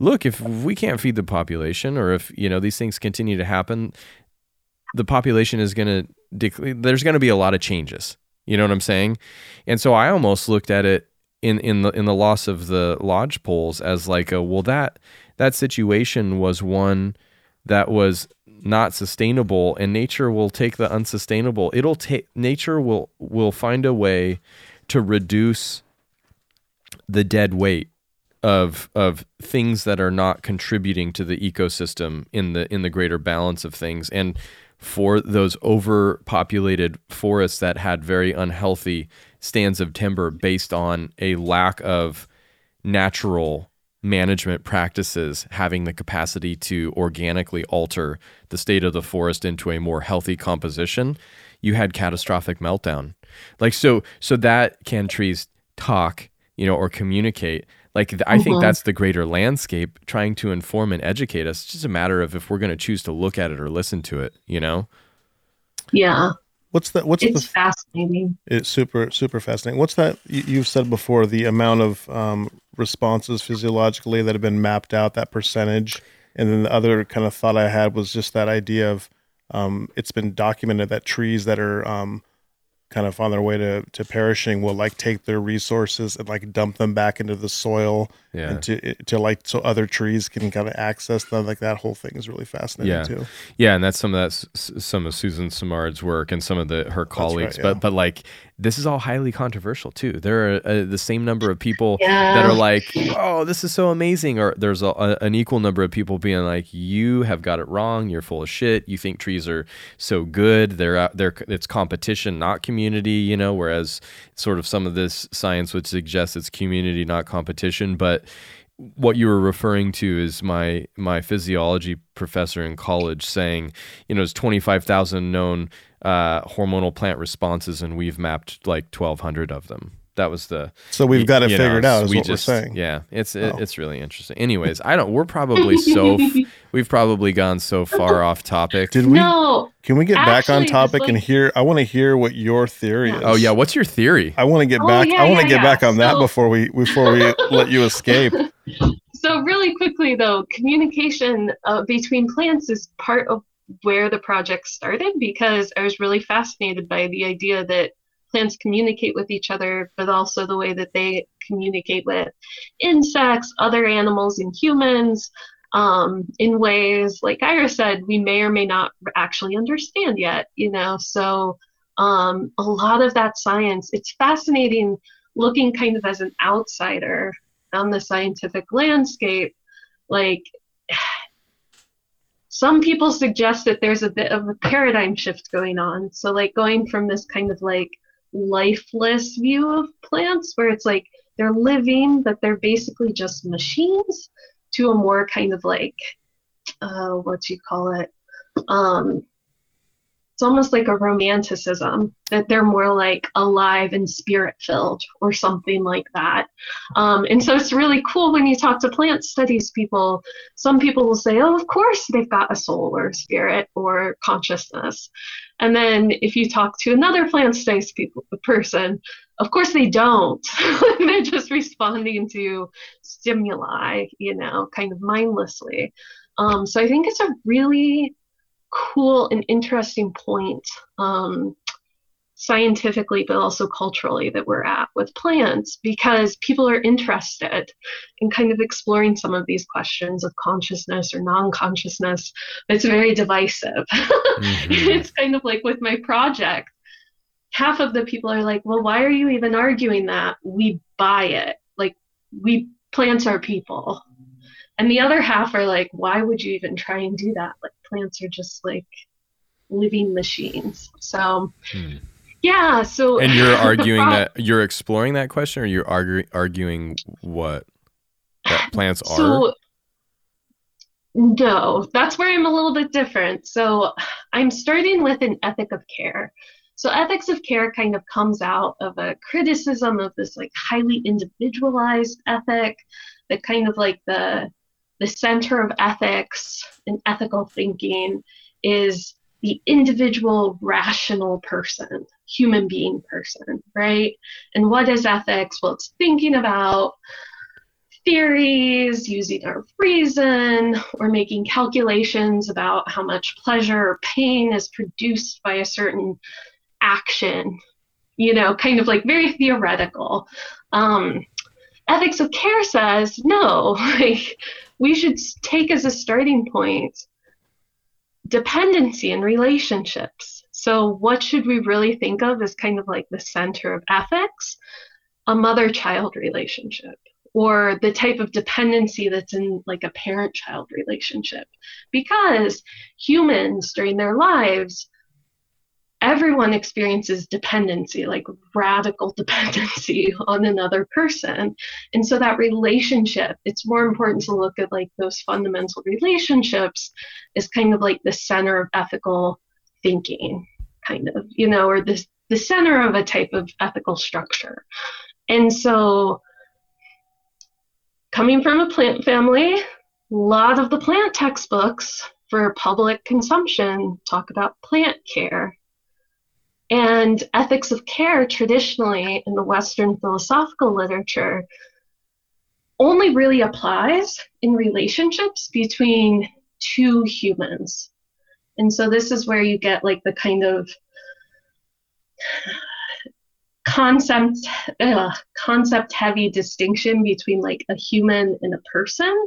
look if we can't feed the population or if you know these things continue to happen the population is going to dec- there's going to be a lot of changes. You know what I'm saying? And so I almost looked at it in in the in the loss of the lodge poles as like a well that that situation was one that was not sustainable and nature will take the unsustainable it'll take nature will will find a way to reduce the dead weight of of things that are not contributing to the ecosystem in the in the greater balance of things and for those overpopulated forests that had very unhealthy stands of timber based on a lack of natural management practices having the capacity to organically alter the state of the forest into a more healthy composition you had catastrophic meltdown. Like so so that can trees talk you know or communicate like I think mm-hmm. that's the greater landscape trying to inform and educate us. It's just a matter of if we're going to choose to look at it or listen to it, you know? Yeah. What's that? What's it's the, fascinating. It's super, super fascinating. What's that? You, have said before the amount of um, responses physiologically that have been mapped out, that percentage. And then the other kind of thought I had was just that idea of um, it's been documented that trees that are um, kind of on their way to, to perishing will like take their resources and like dump them back into the soil yeah. and to eh, to like so other trees can kind of access them like that whole thing is really fascinating yeah. too yeah and that's some of that some of suzanne simard's work and some of the her colleagues right, yeah. but but like this is all highly controversial too. There are uh, the same number of people yeah. that are like oh this is so amazing or there's a, a, an equal number of people being like you have got it wrong. You're full of shit. You think trees are so good. They're out there it's competition not community you know whereas sort of some of this science would suggest it's community not competition. But what you were referring to is my my physiology professor in college saying, you know, there's 25,000 known uh, hormonal plant responses, and we've mapped like 1,200 of them. That was the so we've got it figured know, out is we what just, we're saying. Yeah it's it, oh. it's really interesting. Anyways i don't we're probably so we've probably gone so far off topic. Did we no, can we get actually, back on topic like, and hear i want to hear what your theory is. oh yeah what's your theory? I want to get oh, back yeah, i want to yeah, get yeah. back on so, that before we before we let you escape. So really quickly though communication uh, between plants is part of where the project started because i was really fascinated by the idea that plants communicate with each other, but also the way that they communicate with insects, other animals, and humans um, in ways, like Ira said, we may or may not actually understand yet, you know. So um, a lot of that science, it's fascinating looking kind of as an outsider on the scientific landscape. Like, some people suggest that there's a bit of a paradigm shift going on. So, like, going from this kind of like lifeless view of plants where it's like they're living but they're basically just machines to a more kind of like uh, what do you call it um, it's almost like a romanticism that they're more like alive and spirit filled or something like that. Um, and so it's really cool when you talk to plant studies people. Some people will say, oh, of course they've got a soul or spirit or consciousness. And then if you talk to another plant studies people, person, of course they don't. they're just responding to stimuli, you know, kind of mindlessly. Um, so I think it's a really cool and interesting point um, scientifically but also culturally that we're at with plants because people are interested in kind of exploring some of these questions of consciousness or non-consciousness. It's very divisive. Mm-hmm. it's kind of like with my project half of the people are like well why are you even arguing that? We buy it. Like we plants are people and the other half are like why would you even try and do that like plants are just like living machines. So, hmm. yeah. So, and you're arguing that you're exploring that question, or you're arguing arguing what that plants are. So, no, that's where I'm a little bit different. So, I'm starting with an ethic of care. So ethics of care kind of comes out of a criticism of this like highly individualized ethic, that kind of like the the center of ethics and ethical thinking is the individual rational person, human being person, right? And what is ethics? Well, it's thinking about theories, using our reason, or making calculations about how much pleasure or pain is produced by a certain action, you know, kind of like very theoretical. Um, ethics of care says no, like we should take as a starting point dependency and relationships. So, what should we really think of as kind of like the center of ethics? A mother child relationship or the type of dependency that's in like a parent child relationship. Because humans during their lives everyone experiences dependency, like radical dependency on another person. And so that relationship, it's more important to look at like those fundamental relationships is kind of like the center of ethical thinking, kind of, you know, or this the center of a type of ethical structure. And so coming from a plant family, a lot of the plant textbooks for public consumption talk about plant care and ethics of care, traditionally in the Western philosophical literature, only really applies in relationships between two humans. And so this is where you get like the kind of concept uh, concept heavy distinction between like a human and a person.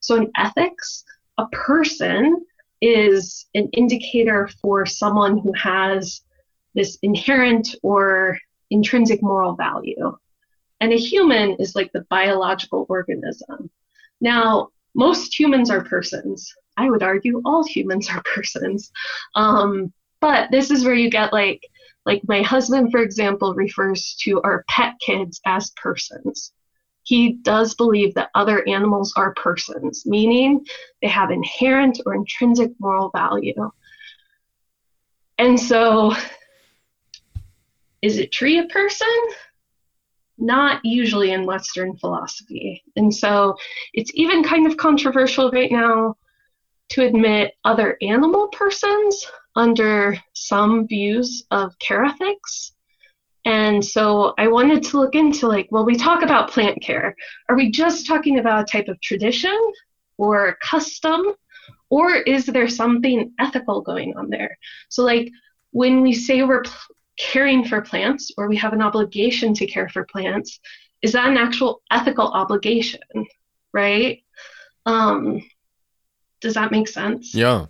So in ethics, a person is an indicator for someone who has this inherent or intrinsic moral value. And a human is like the biological organism. Now, most humans are persons. I would argue all humans are persons. Um, but this is where you get like, like my husband, for example, refers to our pet kids as persons. He does believe that other animals are persons, meaning they have inherent or intrinsic moral value. And so is a tree a person? Not usually in Western philosophy. And so it's even kind of controversial right now to admit other animal persons under some views of care ethics. And so I wanted to look into like, well, we talk about plant care. Are we just talking about a type of tradition or custom? Or is there something ethical going on there? So, like, when we say we're caring for plants or we have an obligation to care for plants, is that an actual ethical obligation, right? Um, does that make sense? Yeah.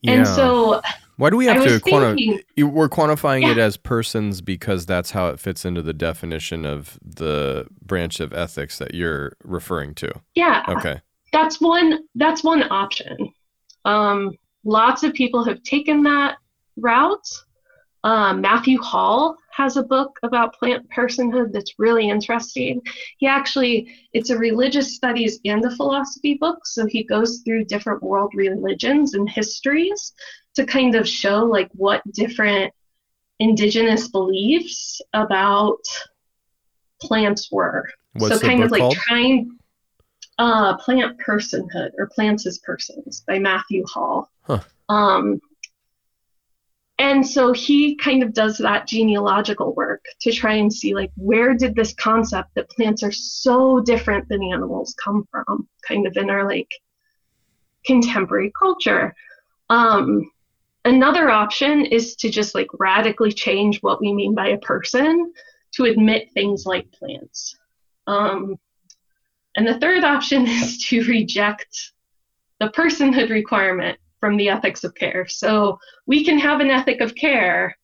yeah. And so why do we have to quantify? We're quantifying yeah. it as persons because that's how it fits into the definition of the branch of ethics that you're referring to. Yeah. Okay. That's one. That's one option. Um, lots of people have taken that route. Um, Matthew Hall has a book about plant personhood that's really interesting. He actually, it's a religious studies and a philosophy book, so he goes through different world religions and histories to kind of show like what different indigenous beliefs about plants were. What's so kind of like called? trying uh, plant personhood or plants as persons by Matthew Hall. Huh. Um, and so he kind of does that genealogical work to try and see like where did this concept that plants are so different than animals come from kind of in our like contemporary culture. Um, another option is to just like radically change what we mean by a person to admit things like plants. Um, and the third option is to reject the personhood requirement from the ethics of care. So we can have an ethic of care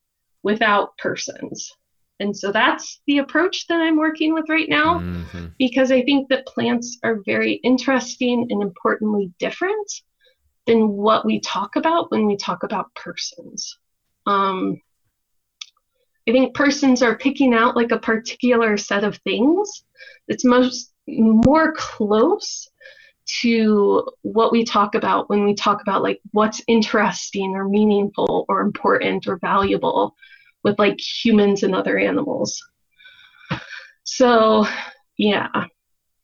without persons. And so that's the approach that I'm working with right now because I think that plants are very interesting and importantly different. than what we talk about when we talk about persons. Um, I think persons are picking out like a particular set of things that's most more close to what we talk about when we talk about like what's interesting or meaningful or important or valuable with like humans and other animals. So, yeah.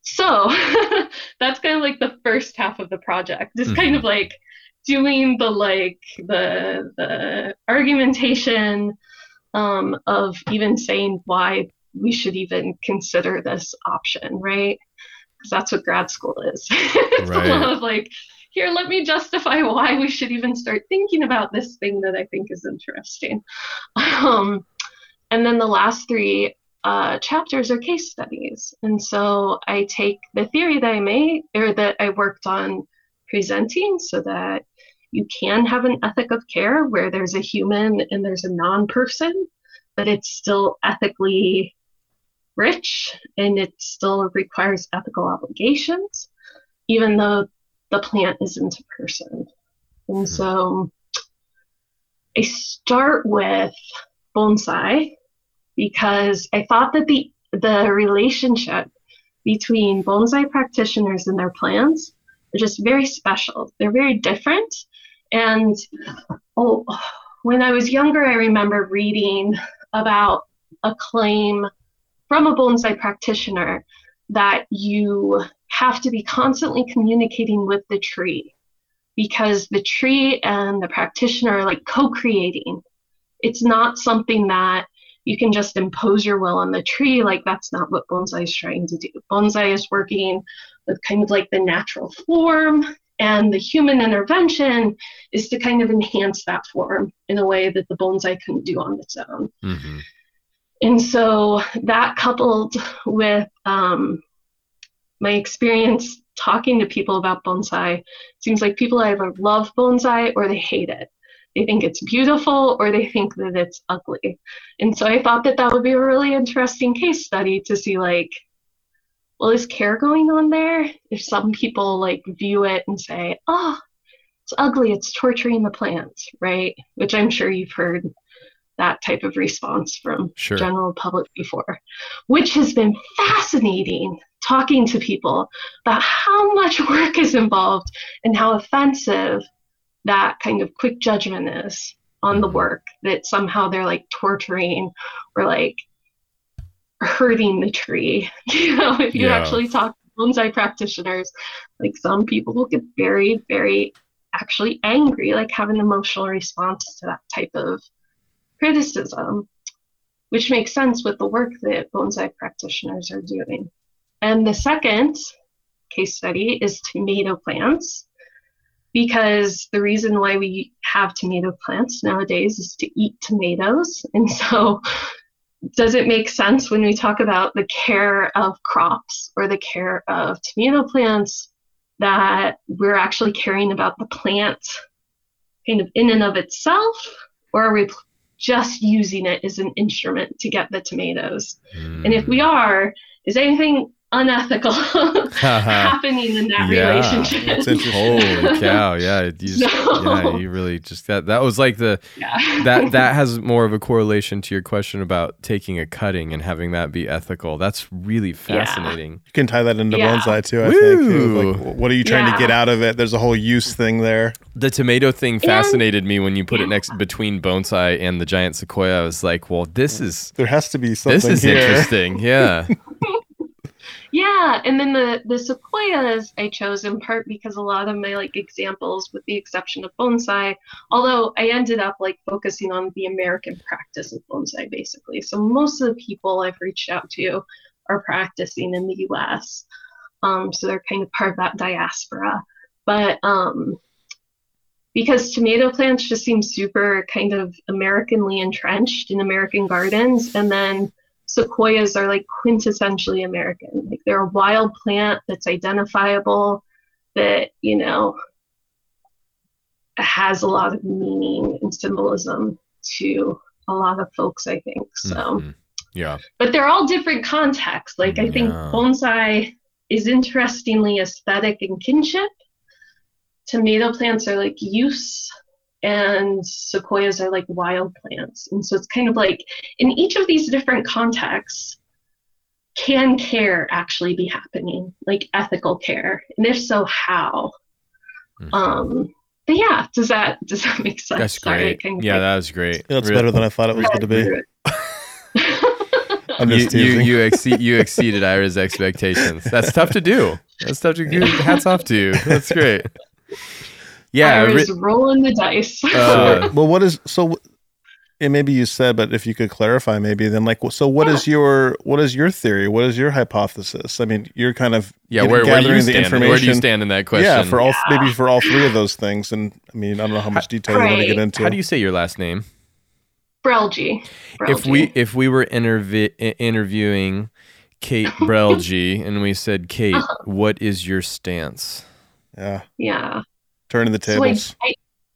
So, that's kind of like the first half of the project. Just mm-hmm. kind of like doing the like the the argumentation um, of even saying why we should even consider this option, right? Because that's what grad school is. it's right. a lot of like, here, let me justify why we should even start thinking about this thing that I think is interesting. Um, and then the last three uh, chapters are case studies. And so I take the theory that I made or that I worked on presenting so that you can have an ethic of care where there's a human and there's a non person, but it's still ethically rich and it still requires ethical obligations, even though the plant isn't a person. And hmm. so I start with bonsai because I thought that the the relationship between bonsai practitioners and their plants are just very special. They're very different. And oh, when I was younger, I remember reading about a claim from a bonsai practitioner that you have to be constantly communicating with the tree because the tree and the practitioner are like co creating. It's not something that you can just impose your will on the tree. Like, that's not what bonsai is trying to do. Bonsai is working with kind of like the natural form, and the human intervention is to kind of enhance that form in a way that the bonsai couldn't do on its own. Mm-hmm. And so that coupled with um, my experience talking to people about bonsai, seems like people either love bonsai or they hate it. They think it's beautiful or they think that it's ugly. And so I thought that that would be a really interesting case study to see like, well, is care going on there? If some people like view it and say, oh, it's ugly, it's torturing the plants, right? Which I'm sure you've heard that type of response from sure. general public before, which has been fascinating talking to people about how much work is involved and how offensive that kind of quick judgment is on the mm-hmm. work that somehow they're like torturing or like hurting the tree. you know, if you yeah. actually talk to bonsai practitioners, like some people will get very, very actually angry, like have an emotional response to that type of criticism, which makes sense with the work that bonsai practitioners are doing. And the second case study is tomato plants, because the reason why we have tomato plants nowadays is to eat tomatoes. And so, does it make sense when we talk about the care of crops or the care of tomato plants that we're actually caring about the plant kind of in and of itself? Or are we just using it as an instrument to get the tomatoes. Mm. And if we are, is anything unethical uh-huh. happening in that yeah, relationship? Holy cow! Yeah, you just, no. yeah, you really just that that was like the yeah. that that has more of a correlation to your question about taking a cutting and having that be ethical. That's really fascinating. Yeah. You can tie that into yeah. bonsai too. I Woo. think. Like, what are you trying to get out of it? There's a whole use thing there. The tomato thing fascinated and, me when you put it next between bonsai and the giant sequoia. I was like, well, this is there has to be something. This is here. interesting. Yeah. Yeah, and then the the sequoias I chose in part because a lot of my like examples, with the exception of bonsai, although I ended up like focusing on the American practice of bonsai basically. So most of the people I've reached out to are practicing in the U.S. Um, so they're kind of part of that diaspora. But um, because tomato plants just seem super kind of Americanly entrenched in American gardens, and then sequoias are like quintessentially American. Like they're a wild plant that's identifiable, that, you know, has a lot of meaning and symbolism to a lot of folks, I think. So, mm-hmm. yeah. But they're all different contexts. Like, I think bonsai is interestingly aesthetic and kinship. tomato plants are like use and sequoias are like wild plants. And so it's kind of like in each of these different contexts, can care actually be happening, like ethical care? And if so, how? Mm-hmm. Um, but yeah, does that does that make sense? That's great. Sorry, yeah, that was great. That's really? better than I thought it was going to be. I'm just you, you, you, exceed, you exceeded Ira's expectations. That's tough to do. That's tough to do. Hats off to you. That's great. Yeah, I was rolling the dice. Uh, well, what is so? And maybe you said, but if you could clarify, maybe then, like, so what yeah. is your what is your theory? What is your hypothesis? I mean, you're kind of yeah. Where, where, do you stand? Where do you stand in that question? Yeah, for all yeah. maybe for all three of those things. And I mean, I don't know how much detail right. you want to get into. How do you say your last name? Brelge. If we if we were intervi- interviewing Kate Brelge and we said, Kate, uh-huh. what is your stance? Yeah. Yeah. Turning the tables. So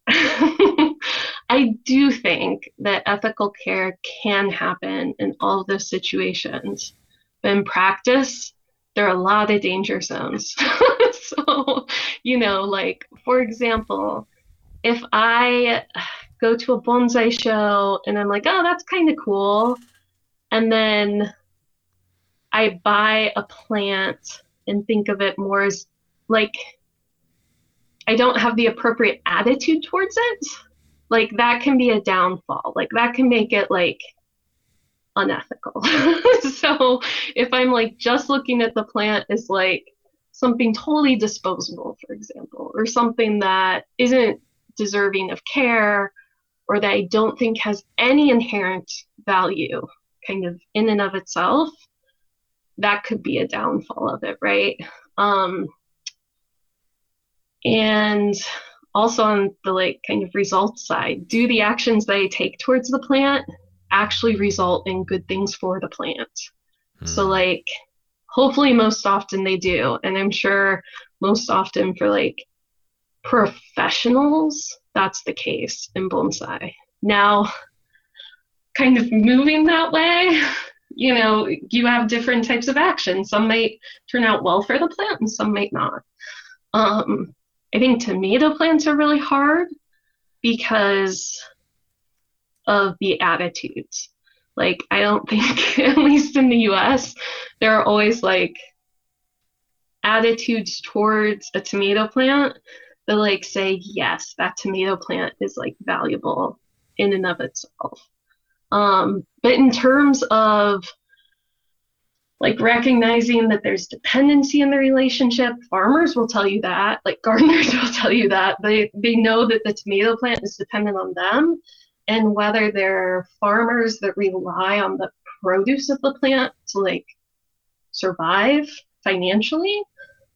I, I do think that ethical care can happen in all of those situations. But in practice, there are a lot of danger zones. so, you know, like, for example, if I go to a bonsai show and I'm like, oh, that's kind of cool. And then I buy a plant and think of it more as like I don't have the appropriate attitude towards it. Like that can be a downfall. Like that can make it like unethical. so if I'm like just looking at the plant as like something totally disposable, for example, or something that isn't deserving of care or that I don't think has any inherent value kind of in and of itself, that could be a downfall of it, right? Um, and also on the like kind of results side, do the actions that I take towards the plant actually result in good things for the plant? Hmm. So like hopefully most often they do. And I'm sure most often for like professionals, that's the case in bonsai. Now, kind of moving that way, you know, you have different types of actions. Some might turn out well for the plant and some might not. Um, I think tomato plants are really hard because of the attitudes. Like, I don't think, at least in the US, there are always like attitudes towards a tomato plant that like say yes that tomato plant is like valuable in and of itself um, but in terms of like recognizing that there's dependency in the relationship. Farmers will tell you that. Like gardeners will tell you that. They they know that the tomato plant is dependent on them and whether they're farmers that rely on the produce of the plant to like survive financially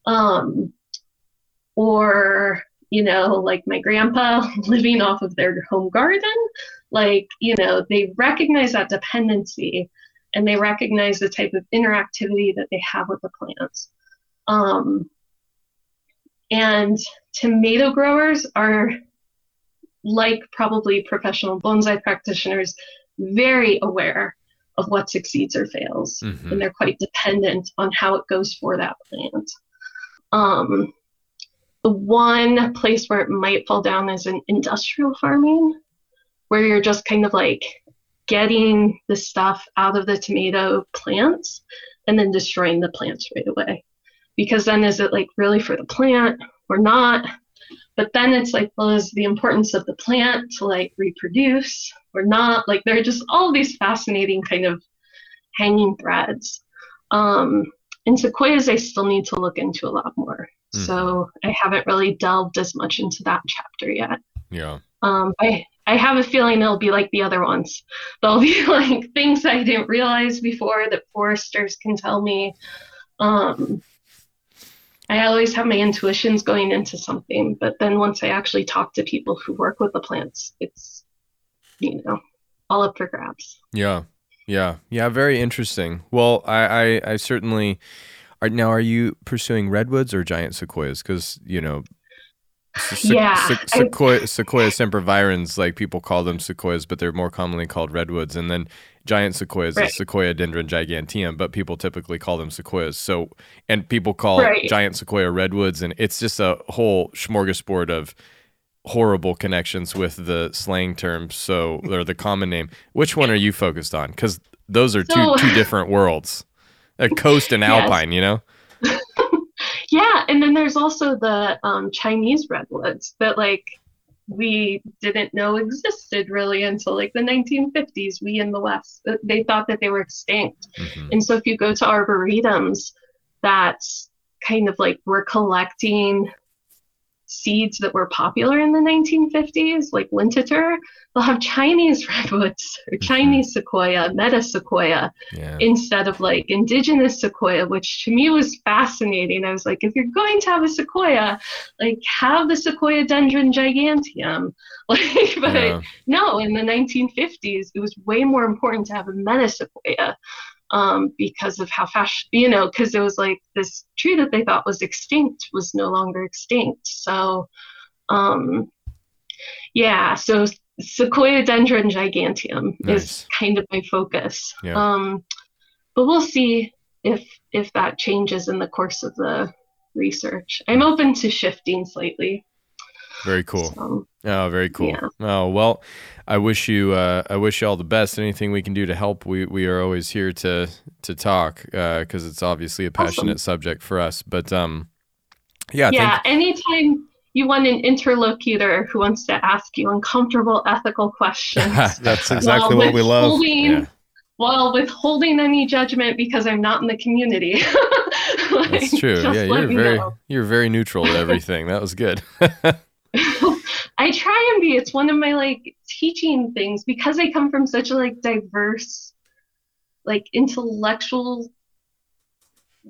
um, or you know like my grandpa living off of their home garden like you know they recognize that dependency and they recognize the type of interactivity that they have with the plants um, and tomato growers are like probably professional bonsai practitioners very aware of what succeeds or fails mm-hmm. and they're quite dependent on how it goes for that plant um, the one place where it might fall down is in industrial farming, where you're just kind of like getting the stuff out of the tomato plants and then destroying the plants right away. Because then is it like really for the plant or not? But then it's like, well, is the importance of the plant to like reproduce or not? Like there are just all these fascinating kind of hanging threads. Um, and sequoias, I still need to look into a lot more. Mm. So I haven't really delved as much into that chapter yet. Yeah. Um, I I have a feeling it'll be like the other ones. There'll be like things I didn't realize before that foresters can tell me. Um, I always have my intuitions going into something, but then once I actually talk to people who work with the plants, it's you know all up for grabs. Yeah, yeah, yeah. Very interesting. Well, I I, I certainly are now, are you pursuing redwoods or giant sequoias? Because you know, Se- Yeah, se- I- sequoia, sequoia sempervirens, like people call them sequoias, but they're more commonly called redwoods. And then giant sequoias Right. is Sequoiadendron giganteum, but people typically call them sequoias. So, and people call Right. giant sequoia redwoods, and it's just a whole smorgasbord of horrible connections with the slang terms. So, or the common name. Which one are you focused on? Because those are So- two two different worlds. A coast and Yes. alpine, you know. And then there's also the um, Chinese redwoods that like we didn't know existed really until like the 1950s. We in the West, Uh, they thought that they were extinct. Mhm. And so if you go to arboretums, that's kind of like we're collecting seeds that were popular in the 1950s, like Linteter. They'll have Chinese redwoods or mm-hmm. Chinese sequoia, metasequoia, Yeah. instead of like indigenous sequoia, which to me was fascinating. I was like, if you're going to have a sequoia, like have the sequoiadendron giganteum. Like, but Yeah. no, in the 1950s, it was way more important to have a metasequoia um, because of how fast, you know, because it was like this tree that they thought was extinct was no longer extinct. So, um, yeah, so Sequoiadendron giganteum Nice. is kind of my focus. Yeah. Um, but we'll see if if that changes in the course of the research. I'm open to shifting slightly. Very cool. So, Oh, very cool. Yeah. Oh well, I wish you uh, I wish you all the best. Anything we can do to help, we we are always here to to talk because it's obviously a passionate subject for us. But um, yeah, yeah, thank- anytime you want an interlocutor who wants to ask you uncomfortable ethical questions That's exactly what we love. Yeah. While withholding any judgment because I'm not in the community. Like, that's true. Yeah, you're very know. you're very neutral to everything. that was good. I try and be. It's one of my like teaching things because I come from such a like diverse, like intellectual,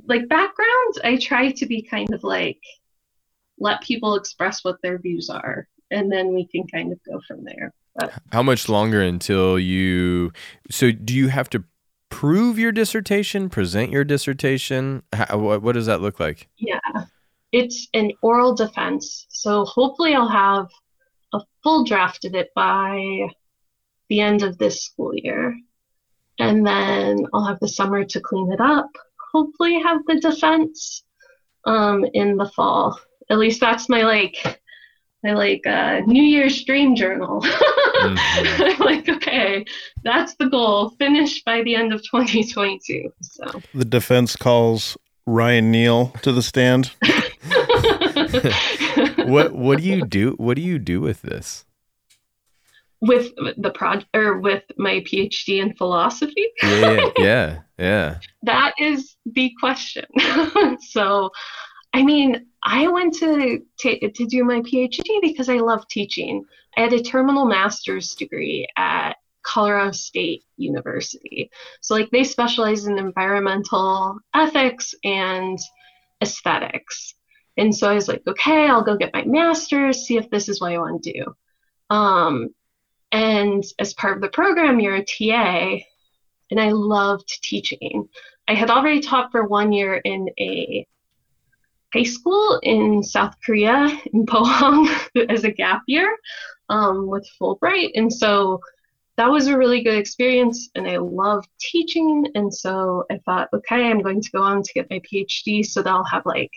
like background. I try to be kind of like let people express what their views are, and then we can kind of go from there. But How much longer until you? So do you have to prove your dissertation, present your dissertation? How, what, what does that look like? yeah, it's an oral defense, so hopefully I'll have a full draft of it by the end of this school year. And then I'll have the summer to clean it up. Hopefully have the defense um in the fall. At least that's my like my like uh New Year's dream journal. Mhm. I'm like, okay, that's the goal. Finish by the end of 2022. So The defense calls Ryan Neil to the stand. What what do you do? What do you do with this? with the project or with my PhD in philosophy? Yeah, yeah, yeah. That is the question. so, I mean, I went to ta to do my PhD because I love teaching. I had a terminal master's degree at Colorado State University. So, like, they specialize in environmental ethics and aesthetics. And so I was like, okay, I'll go get my master's, see if this is what I want to do. Um, and as part of the program, you're a TA, and I loved teaching. I had already taught for one year in a high school in South Korea, in Pohang, as a gap year um, with Fulbright. And so that was a really good experience, and I loved teaching. And so I thought, okay, I'm going to go on to get my PhD so that I'll have like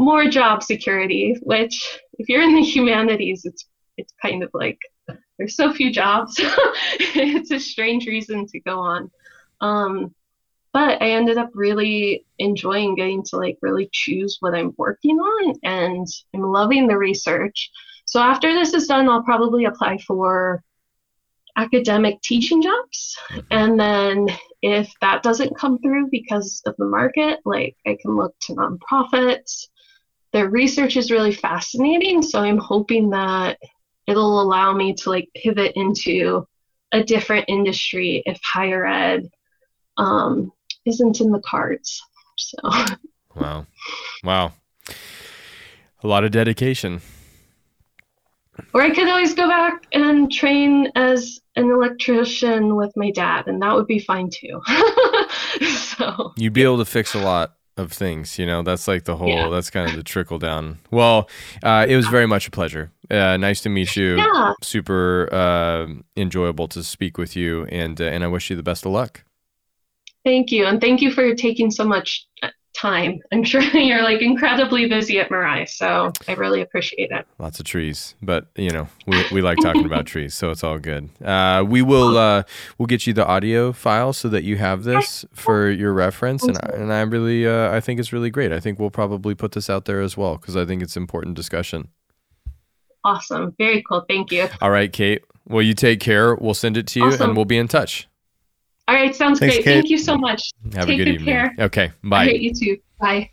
more job security, which if you're in the humanities, it's it's kind of like there's so few jobs. it's a strange reason to go on. Um, but I ended up really enjoying getting to like really choose what I'm working on and I'm loving the research. So after this is done, I'll probably apply for academic teaching jobs. And then if that doesn't come through because of the market, like I can look to nonprofits. Their research is really fascinating. So I'm hoping that it'll allow me to like pivot into a different industry if higher ed um, isn't in the cards. So Wow, wow. A lot of dedication. or I could always go back and train as an electrician with my dad, and that would be fine too. so You'd be able to fix a lot. Of things. You know, that's like the whole. Yeah. That's kind of the trickle down. Well, uh, it was very much a pleasure. Uh, nice to meet you. Yeah. Super uh, enjoyable to speak with you, and uh, and I wish you the best of luck. Thank you. And thank you for taking so much time. I'm sure you're like incredibly busy at Mirai, so I really appreciate it. Lots of trees, but you know we, we like talking about trees, so it's all good. Uh, we will uh, we'll get you the audio file so that you have this for your reference, and I, and I really uh, I think it's really great. I think we'll probably put this out there as well because I think it's important discussion. Awesome. Very cool. Thank you. All right, Kate. Well, you take care. We'll send it to you, Awesome. and we'll be in touch. All right. Sounds Thanks, great. Kate. Thank you so much. Have Take a good good evening. care. Okay, All bye. right. You too. Bye.